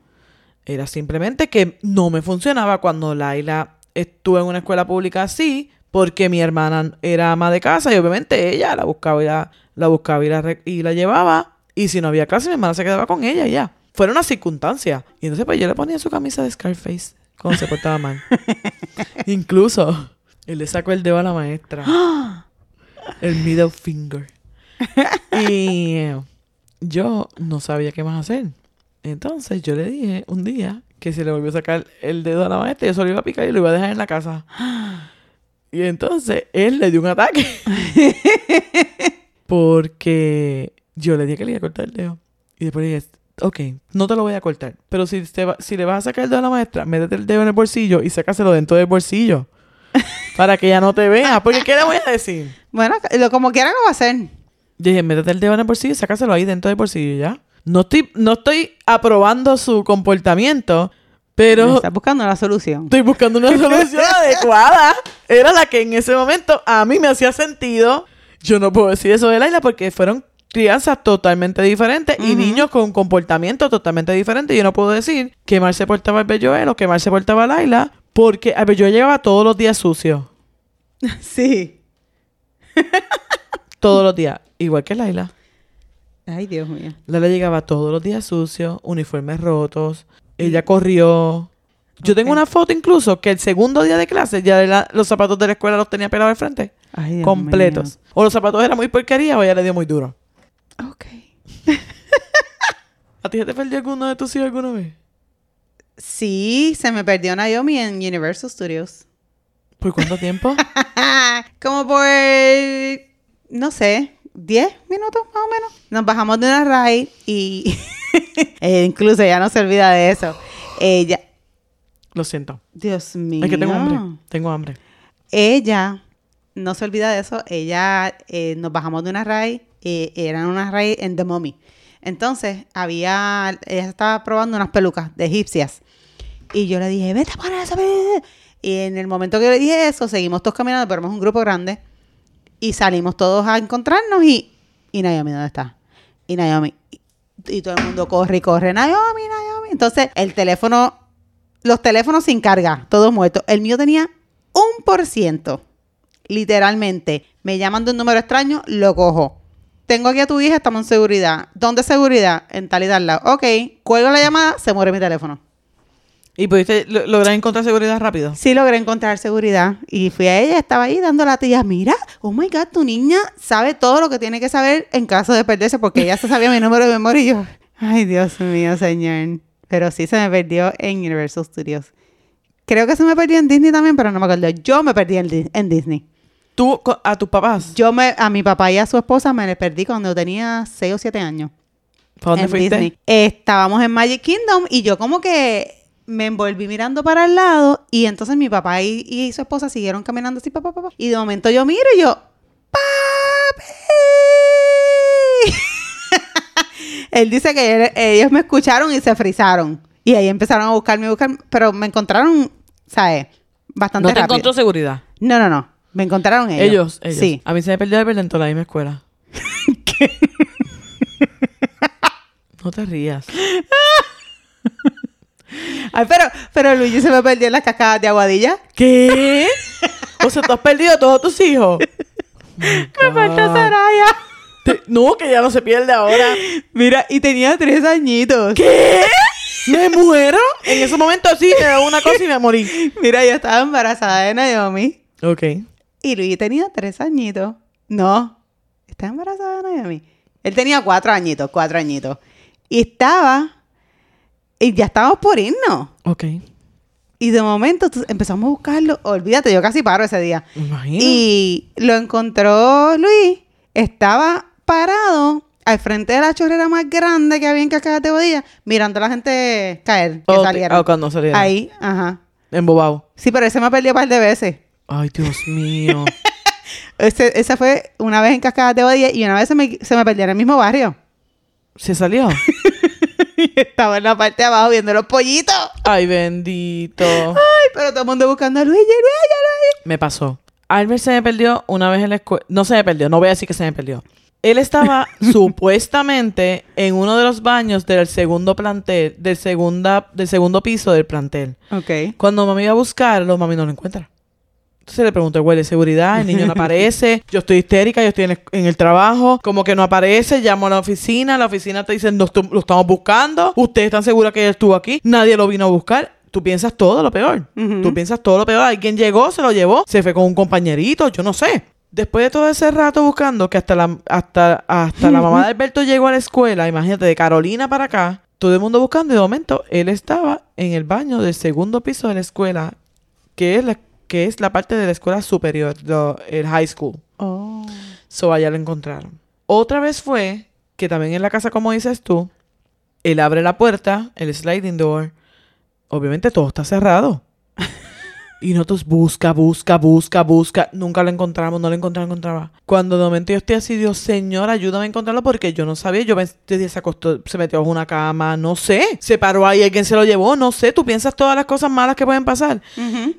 Era simplemente que no me funcionaba cuando Laila estuvo en una escuela pública así, porque mi hermana era ama de casa y obviamente ella la buscaba y la, la buscaba y la, y la llevaba. Y si no había clase, mi hermana se quedaba con ella y ya. Fuera una circunstancia. Y entonces pues yo le ponía su camisa de Scarface cuando se portaba mal. Incluso, él le sacó el dedo a la maestra. el middle finger. y eh, yo no sabía qué más hacer. Entonces yo le dije un día que si le volvió a sacar el dedo a la maestra, yo solo iba a picar y lo iba a dejar en la casa. Y entonces él le dio un ataque. Porque yo le dije que le iba a cortar el dedo. Y después le dije, ok, no te lo voy a cortar. Pero si, te va- si le vas a sacar el dedo a la maestra, métete el dedo en el bolsillo y sácaselo dentro del bolsillo. para que ella no te vea. Porque ¿qué le voy a decir?
Bueno, lo, como quiera lo va a hacer.
Dije, métete el dedo en el bolsillo y sácaselo ahí dentro del bolsillo y ya. No estoy, no estoy aprobando su comportamiento, Pero
Estás buscando la solución.
estoy buscando una solución adecuada. Era la que en ese momento a mí me hacía sentido. Yo no puedo decir eso de Laila porque fueron crianzas totalmente diferentes y niños con comportamiento totalmente diferente. Yo no puedo decir que mal se portaba el Belloel o que mal se portaba Laila porque el Belloel llegaba todos los días sucio.
Sí.
Todos los días. Igual que Laila.
Ay, Dios mío.
Laila llegaba todos los días sucio, uniformes rotos. Ella corrió. Yo tengo una foto incluso que el segundo día de clase ya de la- los zapatos de la escuela los tenía pelados al frente.
Ay, Dios
completos. O los zapatos eran muy porquería o ella le dio muy duro.
Ok.
¿A ti te perdió alguno de tus hijos alguna vez?
Sí, se me perdió Naomi en Universal Studios.
¿Por cuánto tiempo?
Como por, no sé, 10 minutos más o menos. Nos bajamos de una ride y eh, incluso ella no se olvida de eso. Ella,
Lo siento.
Dios mío.
Es que tengo hambre. Tengo hambre.
Ella no se olvida de eso. Ella, eh, nos bajamos de una ride, eh, eran unas ride en The Mummy. Entonces, había, ella estaba probando unas pelucas de egipcias. Y yo le dije, vete a poner esa pe-". Y en el momento que le dije eso, seguimos todos caminando, pero éramos un grupo grande. Y salimos todos a encontrarnos y, y Naomi, ¿dónde está? Y Naomi, y, y todo el mundo corre y corre, Naomi, Naomi. Entonces, el teléfono, los teléfonos sin carga, todos muertos. El mío tenía un por ciento. Literalmente. Me llaman de un número extraño, lo cojo. Tengo aquí a tu hija, estamos en seguridad. ¿Dónde seguridad? En tal y tal lado. Ok, cuelgo la llamada, se muere mi teléfono.
¿Y pudiste lo- lograr encontrar seguridad rápido?
Sí logré encontrar seguridad y fui a ella, estaba ahí dando la tía, mira, oh my God, tu niña sabe todo lo que tiene que saber en caso de perderse porque ella se sabía mi número de memoria y yo, ay Dios mío, señor. Pero sí se me perdió en Universal Studios. Creo que se me perdió en Disney también, pero no me acuerdo. Yo me perdí en, Di- en Disney.
¿Tú a tus papás?
Yo me, a mi papá y a su esposa me les perdí cuando tenía 6 o 7 años.
¿Para dónde
en
fuiste?
Disney. Estábamos en Magic Kingdom y yo como que me envolví mirando para el lado y entonces mi papá y, y su esposa siguieron caminando así, papá, papá. Y de momento yo miro y yo, ¡Papi! Él dice que él- ellos me escucharon y se frizaron. Y ahí empezaron a buscarme, a buscarme, pero me encontraron, ¿sabes? Bastante
No te
rápido.
encontró seguridad.
No, no, no. Me encontraron ellos.
Ellos, ellos.
Sí.
A mí se me perdió el en toda la misma escuela. No te rías.
Ay, pero, pero Luigi se me perdió en las cascadas de Aguadilla.
¿Qué? O sea, tú has perdido a todos tus hijos.
Me falta Saraya.
Te- No, que ya no se pierde ahora.
Mira, y tenía tres añitos.
¿Qué? ¿Me muero? En ese momento sí, me da una cosa y me morí.
Mira, yo estaba embarazada de Naomi
Ok.
y Luis tenía tres añitos. No, estaba embarazada de Naomi. Él tenía cuatro añitos, cuatro añitos. Y estaba, y ya estábamos por irnos.
Ok.
Y de momento empezamos a buscarlo. Olvídate, yo casi paro ese día.
Imagino.
Y lo encontró Luis. Estaba parado al frente de la chorrera más grande que había en Cascadas de Bodilla, mirando a la gente caer, que
Ok,
salieron.
ah, cuando salieron.
Ahí, ajá.
Embobado.
Sí, pero ese me perdió un par de veces.
Ay, Dios mío.
Ese, esa fue una vez en Cascadas de Bodilla y una vez se me, se me perdió en el mismo barrio.
¿Se salió?
Y estaba en la parte de abajo viendo los pollitos.
Ay, bendito.
Ay, pero todo el mundo buscando a Luigi, Luigi, Luigi.
Me pasó. Albert se me perdió una vez en la escuela. No se me perdió, no voy a decir que se me perdió. Él estaba supuestamente en uno de los baños del segundo plantel, del, segunda, del segundo piso del plantel.
Ok.
Cuando mami iba a buscarlo, mami no lo encuentra. Entonces le pregunto al güey de seguridad, el niño no aparece, yo estoy histérica, yo estoy en el, en el trabajo, como que no aparece, llamo a la oficina, la oficina te dice, no, lo estamos buscando, ustedes están seguros que él estuvo aquí, nadie lo vino a buscar. Tú piensas todo lo peor. Tú piensas todo lo peor. Alguien llegó, se lo llevó, se fue con un compañerito, yo no sé. Después de todo ese rato buscando, que hasta la, hasta, hasta la mamá de Alberto llegó a la escuela, imagínate, de Carolina para acá, todo el mundo buscando, y de momento él estaba en el baño del segundo piso de la escuela, que es la, que es la parte de la escuela superior, lo- el high school.
Oh.
So allá lo encontraron. Otra vez fue que también en la casa, como dices tú, él abre la puerta, el sliding door. Obviamente todo está cerrado. Y nosotros busca, busca, busca, busca. Nunca lo encontramos, no lo encontraba, encontraba. Cuando de momento yo estoy así, Dios, Señor, ayúdame a encontrarlo porque yo no sabía. Yo pensé, se acostó, se metió bajo una cama, no sé. Se paró ahí, alguien se lo llevó, no sé. Tú piensas todas las cosas malas que pueden pasar.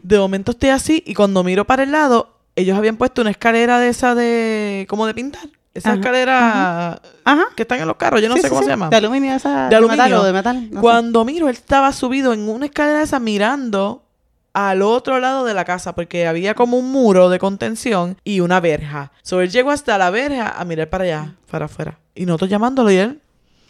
De momento estoy así y cuando miro para el lado, ellos habían puesto una escalera de esa de... como de pintar. Esa
Ajá,
escalera
Ajá.
que están en los carros, yo no
Sí,
sé
sí,
cómo
sí.
se llama.
De aluminio esa.
De aluminio.
metal o de metal. no sé.
Cuando miro, él estaba subido en una escalera esa mirando al otro lado de la casa porque había como un muro de contención y una verja. So él llegó hasta la verja a mirar para allá, para afuera. Y nosotros llamándolo y él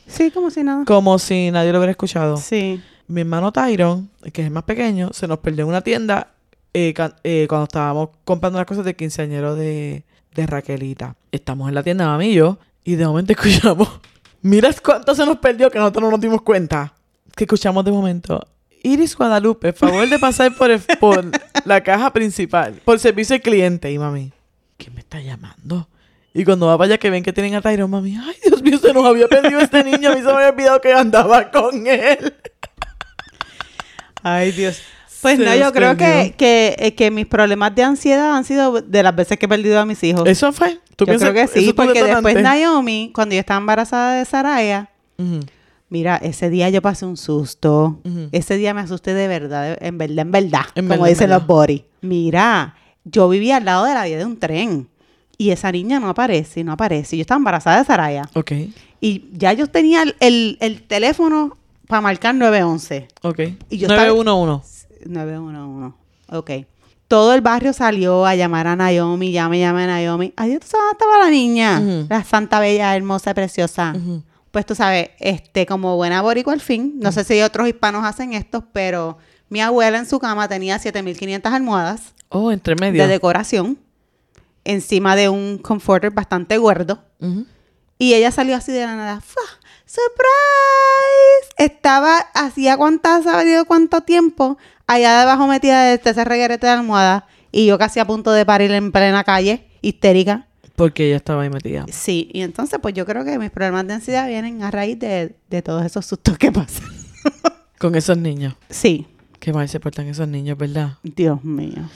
Sí, como si nada.
como si nadie lo hubiera escuchado.
Sí.
Mi hermano Tyron, que es el más pequeño, se nos perdió en una tienda eh, eh, cuando estábamos comprando las cosas de quinceañero de, de Raquelita. Estamos en la tienda, mami y yo, y de momento escuchamos. Mira cuánto se nos perdió que nosotros no nos dimos cuenta. Que escuchamos de momento. Iris Guadalupe, favor de pasar por, el- por la caja principal, por servicio al cliente. Y mami, ¿quién me está llamando? Y cuando va para allá que ven que tienen a Tyron, mami, ay, Dios mío, se nos había perdido este niño. A mí se me había olvidado que andaba con él.
Ay, Dios. Pues
Se
no, yo creo que, eh, que mis problemas de ansiedad han sido de las veces que he perdido a mis hijos.
¿Eso fue? ¿Tú
yo
piensas
creo que sí, porque después? Naomi, cuando yo estaba embarazada de Saraya. Mira, ese día yo pasé un susto. Ese día me asusté de verdad, en verdad, en verdad,
En
como
verdad,
dicen
verdad.
los Boris. Mira, yo vivía al lado de la vía de un tren y esa niña no aparece, no aparece. Yo estaba embarazada de Saraya
Ok,
y ya yo tenía el, el- el teléfono para marcar 911.
ok.
Y yo estaba-
911.
911. Ok. Todo el barrio salió a llamar a Naomi, llame, llame a Naomi. Ay, ¿tú sabes dónde estaba la niña? La santa bella, hermosa, preciosa.
Ujú.
Pues tú sabes, este, como buena boricua al fin, no sé si otros hispanos hacen esto, pero mi abuela en su cama tenía 7500 almohadas
Oh, entre medio.
de decoración encima de un comforter bastante gordo. Y ella salió así de la nada. ¡Fua! ¡Surprise! Estaba, hacía cuántas, Dios cuánto tiempo, allá debajo metida de ese reguerete de almohada. Y yo casi a punto de parir en plena calle, histérica.
Porque ella estaba ahí metida.
Sí, y entonces pues yo creo que mis problemas de ansiedad vienen a raíz de, de todos esos sustos que pasan.
Con esos niños.
Sí,
Qué mal se portan esos niños, ¿verdad?
Dios mío.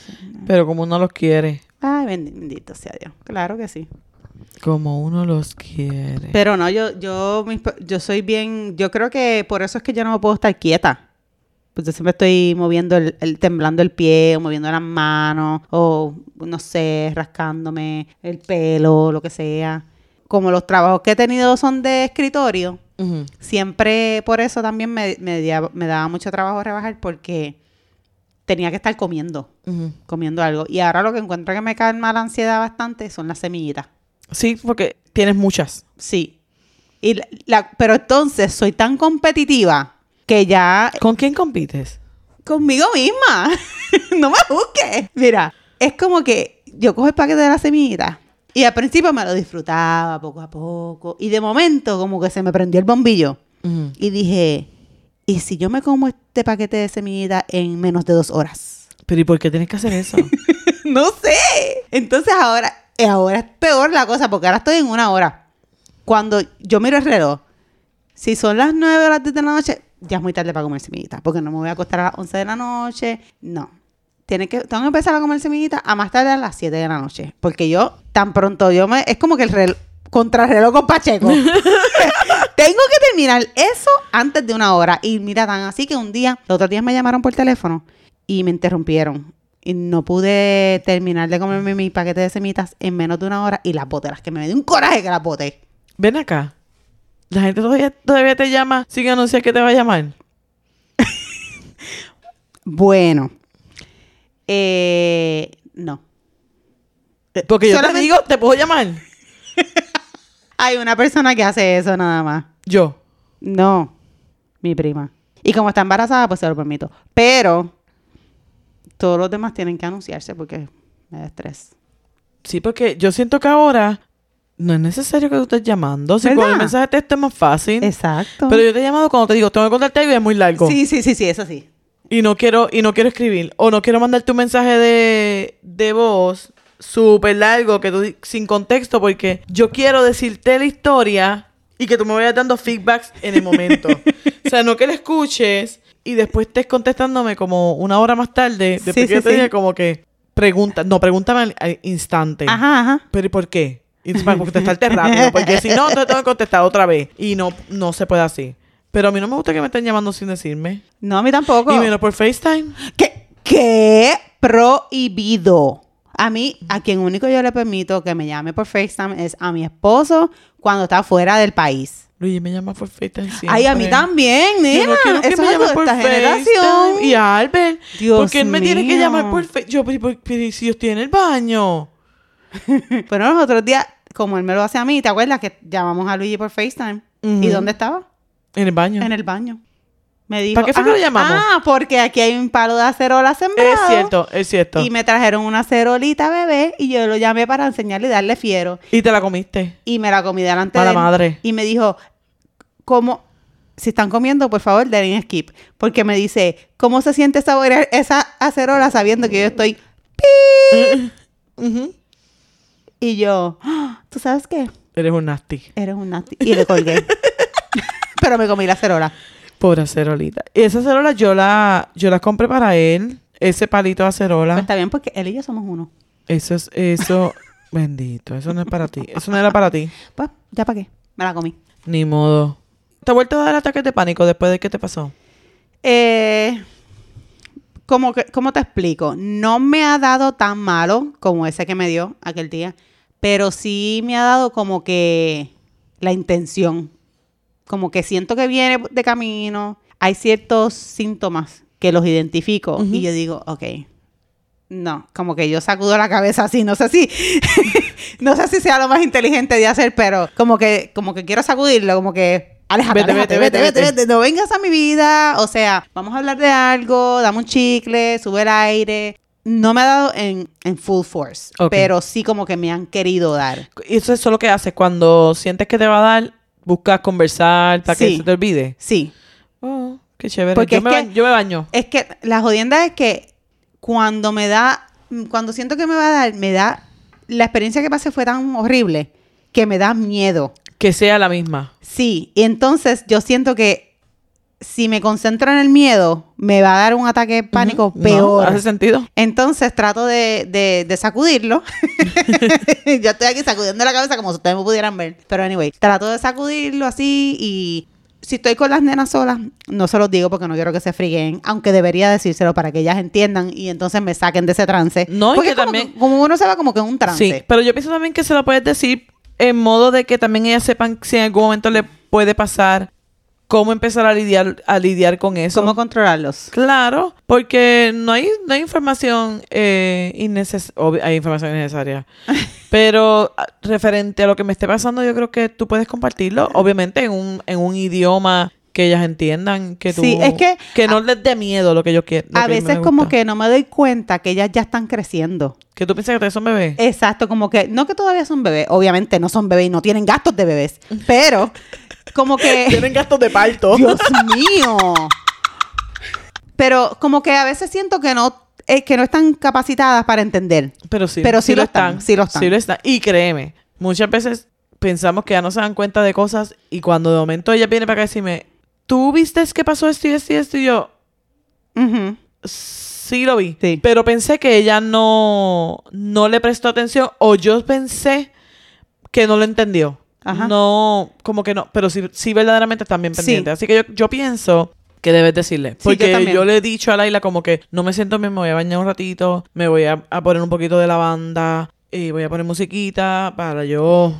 Pero como uno los quiere.
Ay, bendi- bendito sea Dios. Claro que sí.
Como uno los quiere.
Pero no, yo, yo, yo soy bien, yo creo que por eso es que yo no puedo estar quieta. Pues yo siempre estoy moviendo el, el- temblando el pie, o moviendo las manos, o no sé, rascándome el pelo, lo que sea. Como los trabajos que he tenido son de escritorio, siempre por eso también me, me, daba mucho trabajo rebajar porque tenía que estar comiendo, comiendo algo. Y ahora lo que encuentro que me calma la ansiedad bastante son las semillitas.
Sí, porque tienes muchas.
Sí. Y la, la- pero entonces soy tan competitiva que ya
¿Con quién compites?
conmigo misma. no me busques. Mira, es como que yo cojo el paquete de la semillita y al principio me lo disfrutaba poco a poco y de momento como que se me prendió el bombillo y dije, ¿y si yo me como este paquete de semillita en menos de dos horas?
Pero ¿y por qué tienes que hacer eso?
no sé. Entonces ahora, eh, ahora es peor la cosa porque ahora estoy en una hora. Cuando yo miro el reloj, si son las 9 o las 10 de la noche, ya es muy tarde para comer semillita, porque no me voy a acostar a las 11 de la noche. No. Tiene que, tengo que empezar a comer semillita a más tarde a las 7 de la noche. Porque yo, tan pronto yo me. Es como que el reloj. Contrarreloj con Pacheco. tengo que terminar eso antes de una hora. Y mira, tan así que un día, los otros días me llamaron por teléfono y me interrumpieron. Y no pude terminar de comerme mi paquete de semitas en menos de una hora y las boté. Las que me dio un coraje que las boté.
Ven acá. La gente todavía, todavía te llama sin anunciar que te va a llamar.
Bueno. Eh, no. Eh,
Porque yo te
solamente
digo, te puedo llamar.
Hay una persona que hace eso nada más.
Yo.
No. Mi prima. Y como está embarazada, pues se lo permito. Pero todos los demás tienen que anunciarse porque me da estrés.
Sí, porque yo siento que ahora no es necesario que tú estés llamando. Si con el mensaje de texto es más fácil.
Exacto.
Pero yo te he llamado cuando te digo, tengo que contarte algo y es muy largo.
Sí, sí, sí, sí, eso sí.
Y no quiero, y no quiero escribir. O no quiero mandarte un mensaje de, de voz súper largo que tú sin contexto porque yo quiero decirte la historia y que tú me vayas dando feedbacks en el momento. o sea, no que la escuches y después estés contestándome como una hora más tarde, después
Sí,
que yo
sí,
te
sí.
dije como que pregunta, no, pregúntame al, al instante.
Ajá, ajá.
Pero ¿y por qué? Y para contestarte rápido, porque si no, te tengo que contestar otra vez. Y no, no se puede así. Pero a mí no me gusta que me estén llamando sin decirme.
No, a mí tampoco.
Y menos por FaceTime.
¿Qué? ¿Qué? Prohibido. A mí, a quien único yo le permito que me llame por FaceTime es a mi esposo cuando está fuera del país.
Luigi me llama por FaceTime siempre.
Ay, a mí también,
Yo
nena.
no quiero que
Eso
me llame por
esta generación.
Y a Albert.
Dios
porque él me tiene que llamar por FaceTime. Yo, pero, pero- pero si yo estoy en el baño.
Pero los otros días, como él me lo hace a mí, ¿te acuerdas que llamamos a Luigi por FaceTime? ¿Y dónde estaba?
En el baño.
En el baño. Me dijo,
¿Para qué fue que
ah,
lo llamamos?
Ah, porque aquí hay un palo de acerola sembrado.
Es cierto, es cierto.
Y
Y,
me trajeron una cerolita bebé y yo lo llamé para enseñarle y darle fiero.
te la comiste.
Y me la comí delante
Mala
de él.
madre.
Y me dijo, ¿cómo? Si están comiendo, por favor, denle skip. Porque me dice, ¿cómo se siente saborear esa acerola sabiendo que yo estoy...
Ujú.
Y yo, "Ah, ¿tú sabes qué?
Eres un nasty.
Eres un nasty. Y le colgué. Pero me comí la acerola.
Pobre acerolita. Y esa acerola yo la, yo la compré para él. Ese palito de acerola.
Pues está bien porque él y yo somos uno.
Eso es, eso. bendito. Eso no es para ti. Eso no era para ti.
Pues, ¿ya para qué? Me la comí.
Ni modo. ¿Te ha vuelto a dar ataques de pánico después de que te pasó?
Eh, ¿cómo, que, ¿Cómo te explico? No me ha dado tan malo como ese que me dio aquel día, pero sí me ha dado como que la intención. Como que siento que viene de camino. Hay ciertos síntomas que los identifico y yo digo, ok. No, como que yo sacudo la cabeza así, no sé si, no sé si sea lo más inteligente de hacer, pero como que, como que quiero sacudirlo, como que, aléjate,
Vete,
aléjate,
vete,
vete. vete, no vengas a mi vida, o sea, vamos a hablar de algo, dame un chicle, sube el aire. No me ha dado en, en full force, pero sí como que me han querido dar.
Y eso es lo que haces cuando sientes que te va a dar, buscas conversar para que se te olvide.
Sí,
Oh, qué chévere.
Porque
yo,
es
me
que-
baño, yo me baño.
es que la jodienda es que cuando me da, cuando siento que me va a dar, me da, la experiencia que pasé fue tan horrible que me da miedo.
Que sea la misma.
Sí, y entonces yo siento que si me concentro en el miedo, me va a dar un ataque de pánico
Ujú. No,
peor.
¿Hace sentido?
Entonces trato de, de- de sacudirlo. Yo estoy aquí sacudiendo la cabeza como si ustedes me pudieran ver. Pero anyway, trato de sacudirlo así y si estoy con las nenas solas, no se los digo porque no quiero que se friguen, aunque debería decírselo para que ellas entiendan y entonces me saquen de ese trance.
No, y
porque
que
como,
también-
como uno se va como que en un trance.
Sí, pero yo pienso también que se lo puedes decir en modo de que también ellas sepan si en algún momento le puede pasar cómo empezar a lidiar, a lidiar con eso.
¿Cómo controlarlos?
Claro, porque no hay, no hay información eh, innecesaria. Hay información innecesaria. Pero ah, referente a lo que me esté pasando, yo creo que tú puedes compartirlo. Obviamente en un, en un idioma que ellas entiendan. Que tú,
Sí, es que-
Que no les dé miedo lo que yo quiero.
A veces como que no me doy cuenta que ellas ya están creciendo.
Que tú piensas que son bebés.
Exacto, como que, no que todavía son bebés, obviamente no son bebés y no tienen gastos de bebés, pero como que,
Tienen gastos de parto.
Dios mío, pero como que a veces siento que no, eh, que no están capacitadas para entender.
Pero sí,
Pero sí lo están, sí lo están.
Sí lo están. Y créeme, muchas veces pensamos que ya no se dan cuenta de cosas y cuando de momento ella viene para acá y decirme, ¿tú viste que pasó esto y esto y esto? Y yo,
Ujú.
sí lo vi.
Sí.
Pero pensé que ella no, no le prestó atención o yo pensé que no lo entendió.
Ajá.
No, como que no, pero sí, sí verdaderamente están bien
Sí.
Así que yo, yo pienso que debes decirle.
Sí, yo
Porque yo, le he dicho a Laila como que no me siento bien, me voy a bañar un ratito, me voy a, a poner un poquito de lavanda y voy a poner musiquita para yo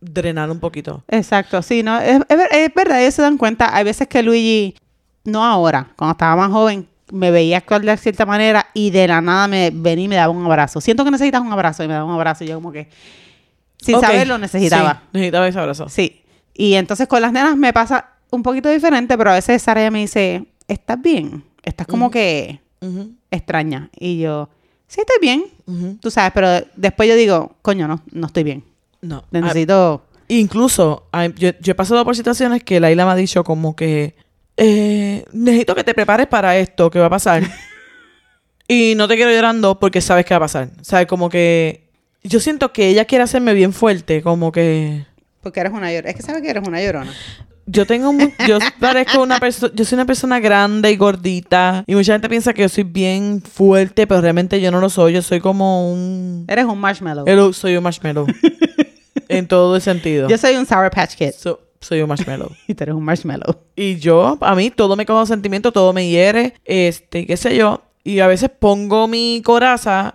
drenar un poquito.
Exacto, sí, no, es, es es verdad, ellos se dan cuenta, hay veces que Luigi, no ahora, cuando estaba más joven, me veía actuar de cierta manera y de la nada me venía y me daba un abrazo. Siento que necesitas un abrazo y me daba un abrazo y yo como que, sin
Ok.
saberlo, necesitaba.
Sí, necesitaba ese abrazo.
Sí. Y entonces con las nenas me pasa un poquito diferente, pero a veces Sara me dice, ¿estás bien? Estás como que extraña. Y yo, sí, estoy bien. Tú sabes, pero después yo digo, coño, no, no estoy bien.
No.
Necesito...
Incluso, ay, yo, yo he pasado por situaciones que Laila me ha dicho como que eh, necesito que te prepares para esto que va a pasar. y no te quiero llorando porque sabes que va a pasar. ¿Sabes? Como que yo siento que ella quiere hacerme bien fuerte, como que...
Porque eres una llorona. Es que sabes que eres una llorona.
yo tengo mu- yo parezco una persona, yo soy una persona grande y gordita y mucha gente piensa que yo soy bien fuerte, pero realmente yo no lo soy, yo soy como un
Eres un marshmallow.
el- soy un marshmallow en todo el sentido.
Yo soy un Sour Patch Kid.
So- soy un marshmallow.
Y tú eres un marshmallow.
Y yo, a mí, todo me causa sentimiento, todo me hiere, este, qué sé yo. Y a veces pongo mi coraza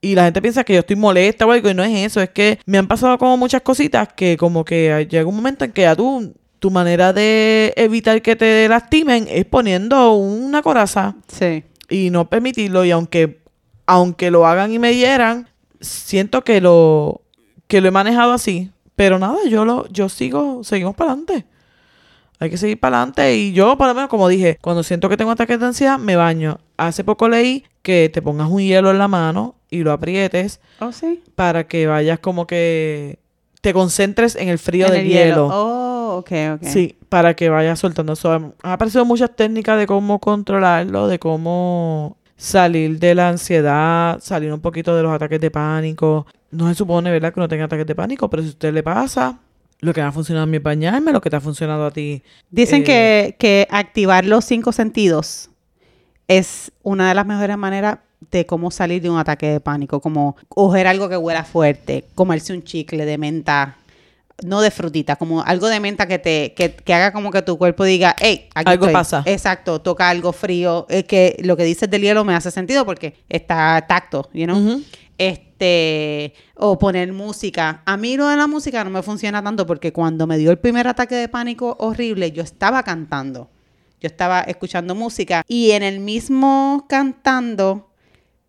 y la gente piensa que yo estoy molesta o algo, y no es eso, es que me han pasado como muchas cositas que como que llega un momento en que ya tú, tu manera de evitar que te lastimen es poniendo una coraza
Sí.
y no permitirlo. Y aunque, aunque lo hagan y me hieran, siento que lo, que lo he manejado así. Pero nada, yo lo, yo sigo, seguimos para adelante. Hay que seguir para adelante. Y yo, por lo menos, como dije, cuando siento que tengo ataques de ansiedad, me baño. Hace poco leí que te pongas un hielo en la mano y lo aprietes
Oh, sí.
para que vayas como que te concentres en el frío
En
del
el
hielo.
Oh, ok, ok.
Sí, para que vayas soltando. So, han aparecido muchas técnicas de cómo controlarlo, de cómo salir de la ansiedad, salir un poquito de los ataques de pánico. No se supone, ¿verdad?, que uno tenga ataques de pánico, pero si a usted le pasa, lo que me ha funcionado a mí es bañarme, lo que te ha funcionado a ti.
Dicen
Eh,
que, que activar los cinco sentidos es una de las mejores maneras de cómo salir de un ataque de pánico, como coger algo que huela fuerte, comerse un chicle de menta, no de frutita, como algo de menta que te que, que haga como que tu cuerpo diga, hey, aquí
Algo
estoy".
pasa.
Exacto, toca algo frío, es que lo que dices del hielo me hace sentido porque está tacto, you know? Este o poner música. A mí lo de la música no me funciona tanto porque cuando me dio el primer ataque de pánico horrible, yo estaba cantando. Yo estaba escuchando música y en el mismo cantando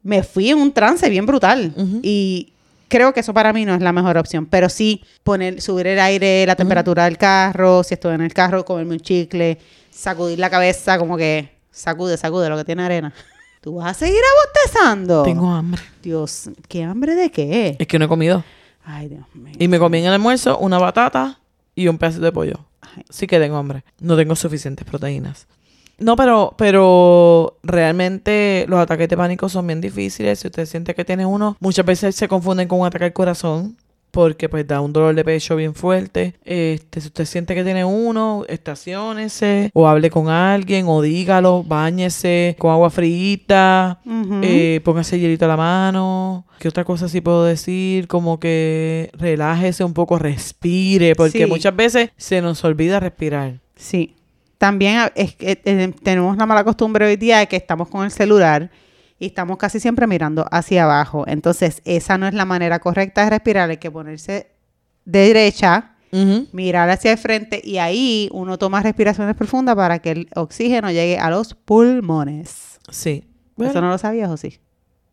me fui en un trance bien brutal y creo que eso para mí no es la mejor opción, pero sí poner subir el aire, la temperatura del carro, si estoy en el carro, comerme un chicle, sacudir la cabeza como que sacude, sacude lo que tiene arena. ¿Tú vas a seguir abostezando?
Tengo hambre.
Dios, ¿qué hambre de qué?
Es que no he comido.
Ay, Dios mío.
Y me comí en el almuerzo una batata y un pedazo de pollo.
Ay.
Sí que tengo hambre. No tengo suficientes proteínas. No, pero, pero realmente los ataques de pánico son bien difíciles. Si usted siente que tiene uno, muchas veces se confunden con un ataque al corazón. Porque pues da un dolor de pecho bien fuerte. Este, si usted siente que tiene uno, estaciónese. O hable con alguien. O dígalo. Báñese con agua fríita.
Ujú.
Eh, póngase hielito a la mano. ¿Qué otra cosa sí puedo decir? Como que relájese un poco, respire, porque
Sí.
muchas veces se nos olvida respirar.
Sí. También es que eh, tenemos la mala costumbre hoy día de que estamos con el celular y estamos casi siempre mirando hacia abajo. Entonces, esa no es la manera correcta de respirar. Hay que ponerse de derecha, mirar hacia el frente y ahí uno toma respiraciones profundas para que el oxígeno llegue a los pulmones.
Sí.
¿Eso no lo sabías o sí?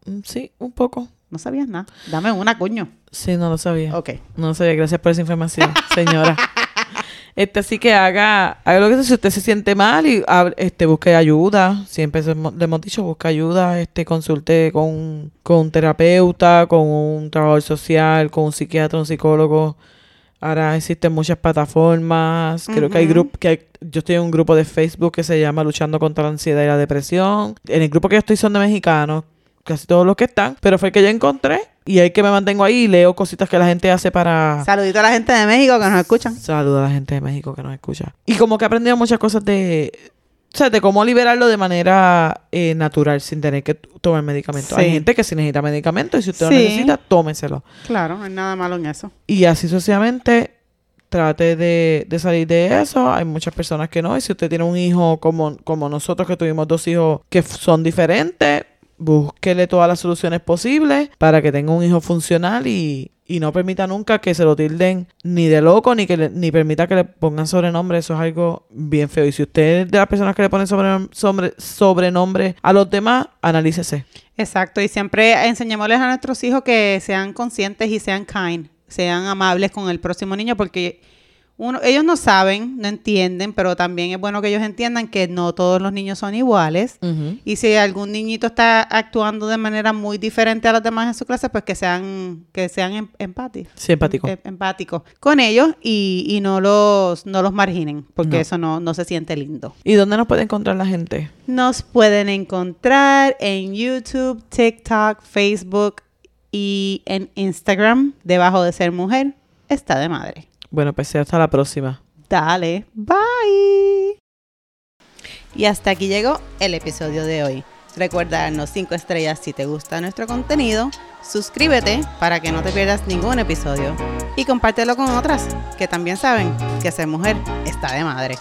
mm, sí, un poco.
No sabías nada. Dame una, coño.
Sí, no lo sabía.
Ok.
No lo sabía. Gracias por esa información, señora. Este sí que haga, haga lo que sea. Si usted se siente mal y este, busque ayuda. Siempre se le hemos dicho, busque ayuda. Este, consulte con, con un terapeuta, con un trabajador social, con un psiquiatra, un psicólogo. Ahora existen muchas plataformas. Creo que hay grupos que hay- yo estoy en un grupo de Facebook que se llama Luchando contra la ansiedad y la depresión. En el grupo que yo estoy son de mexicanos, casi todos los que están, pero fue el que yo encontré y es que me mantengo ahí y leo cositas que la gente hace para
Saludito a la gente de México que nos escuchan.
Saluda a la gente de México que nos escucha. Y como que he aprendido muchas cosas de, o sea, de cómo liberarlo de manera eh, natural sin tener que tomar medicamentos. Hay gente que sí necesita medicamentos y si usted
Sí.
lo necesita, tómeselo.
Claro, no hay nada malo en eso.
Y así sucesivamente trate de, de salir de eso. Hay muchas personas que no. Y si usted tiene un hijo como, como nosotros que tuvimos dos hijos que son diferentes, búsquele todas las soluciones posibles para que tenga un hijo funcional y, y no permita nunca que se lo tilden ni de loco ni que le- ni permita que le pongan sobrenombre. Eso es algo bien feo. Y si usted es de las personas que le ponen sobre, sobre, sobrenombre a los demás, analícese.
Exacto, y siempre enseñémosles a nuestros hijos que sean conscientes y sean kind, sean amables con el próximo niño, porque uno, ellos no saben, no entienden, pero también es bueno que ellos entiendan que no todos los niños son iguales. Y si algún niñito está actuando de manera muy diferente a los demás en su clase, pues que sean, que sean em- empáticos.
Sí, empático.
em- empáticos con ellos y, y no los no los marginen, porque
No.
eso no, no se siente lindo.
¿Y dónde nos puede encontrar la gente?
Nos pueden encontrar en YouTube, TikTok, Facebook y en Instagram, debajo de ser mujer, está de madre.
Bueno, pues hasta la próxima.
Dale, bye. Y hasta aquí llegó el episodio de hoy. Recuerda darnos 5 estrellas si te gusta nuestro contenido, suscríbete para que no te pierdas ningún episodio y compártelo con otras que también saben que ser mujer está de madre.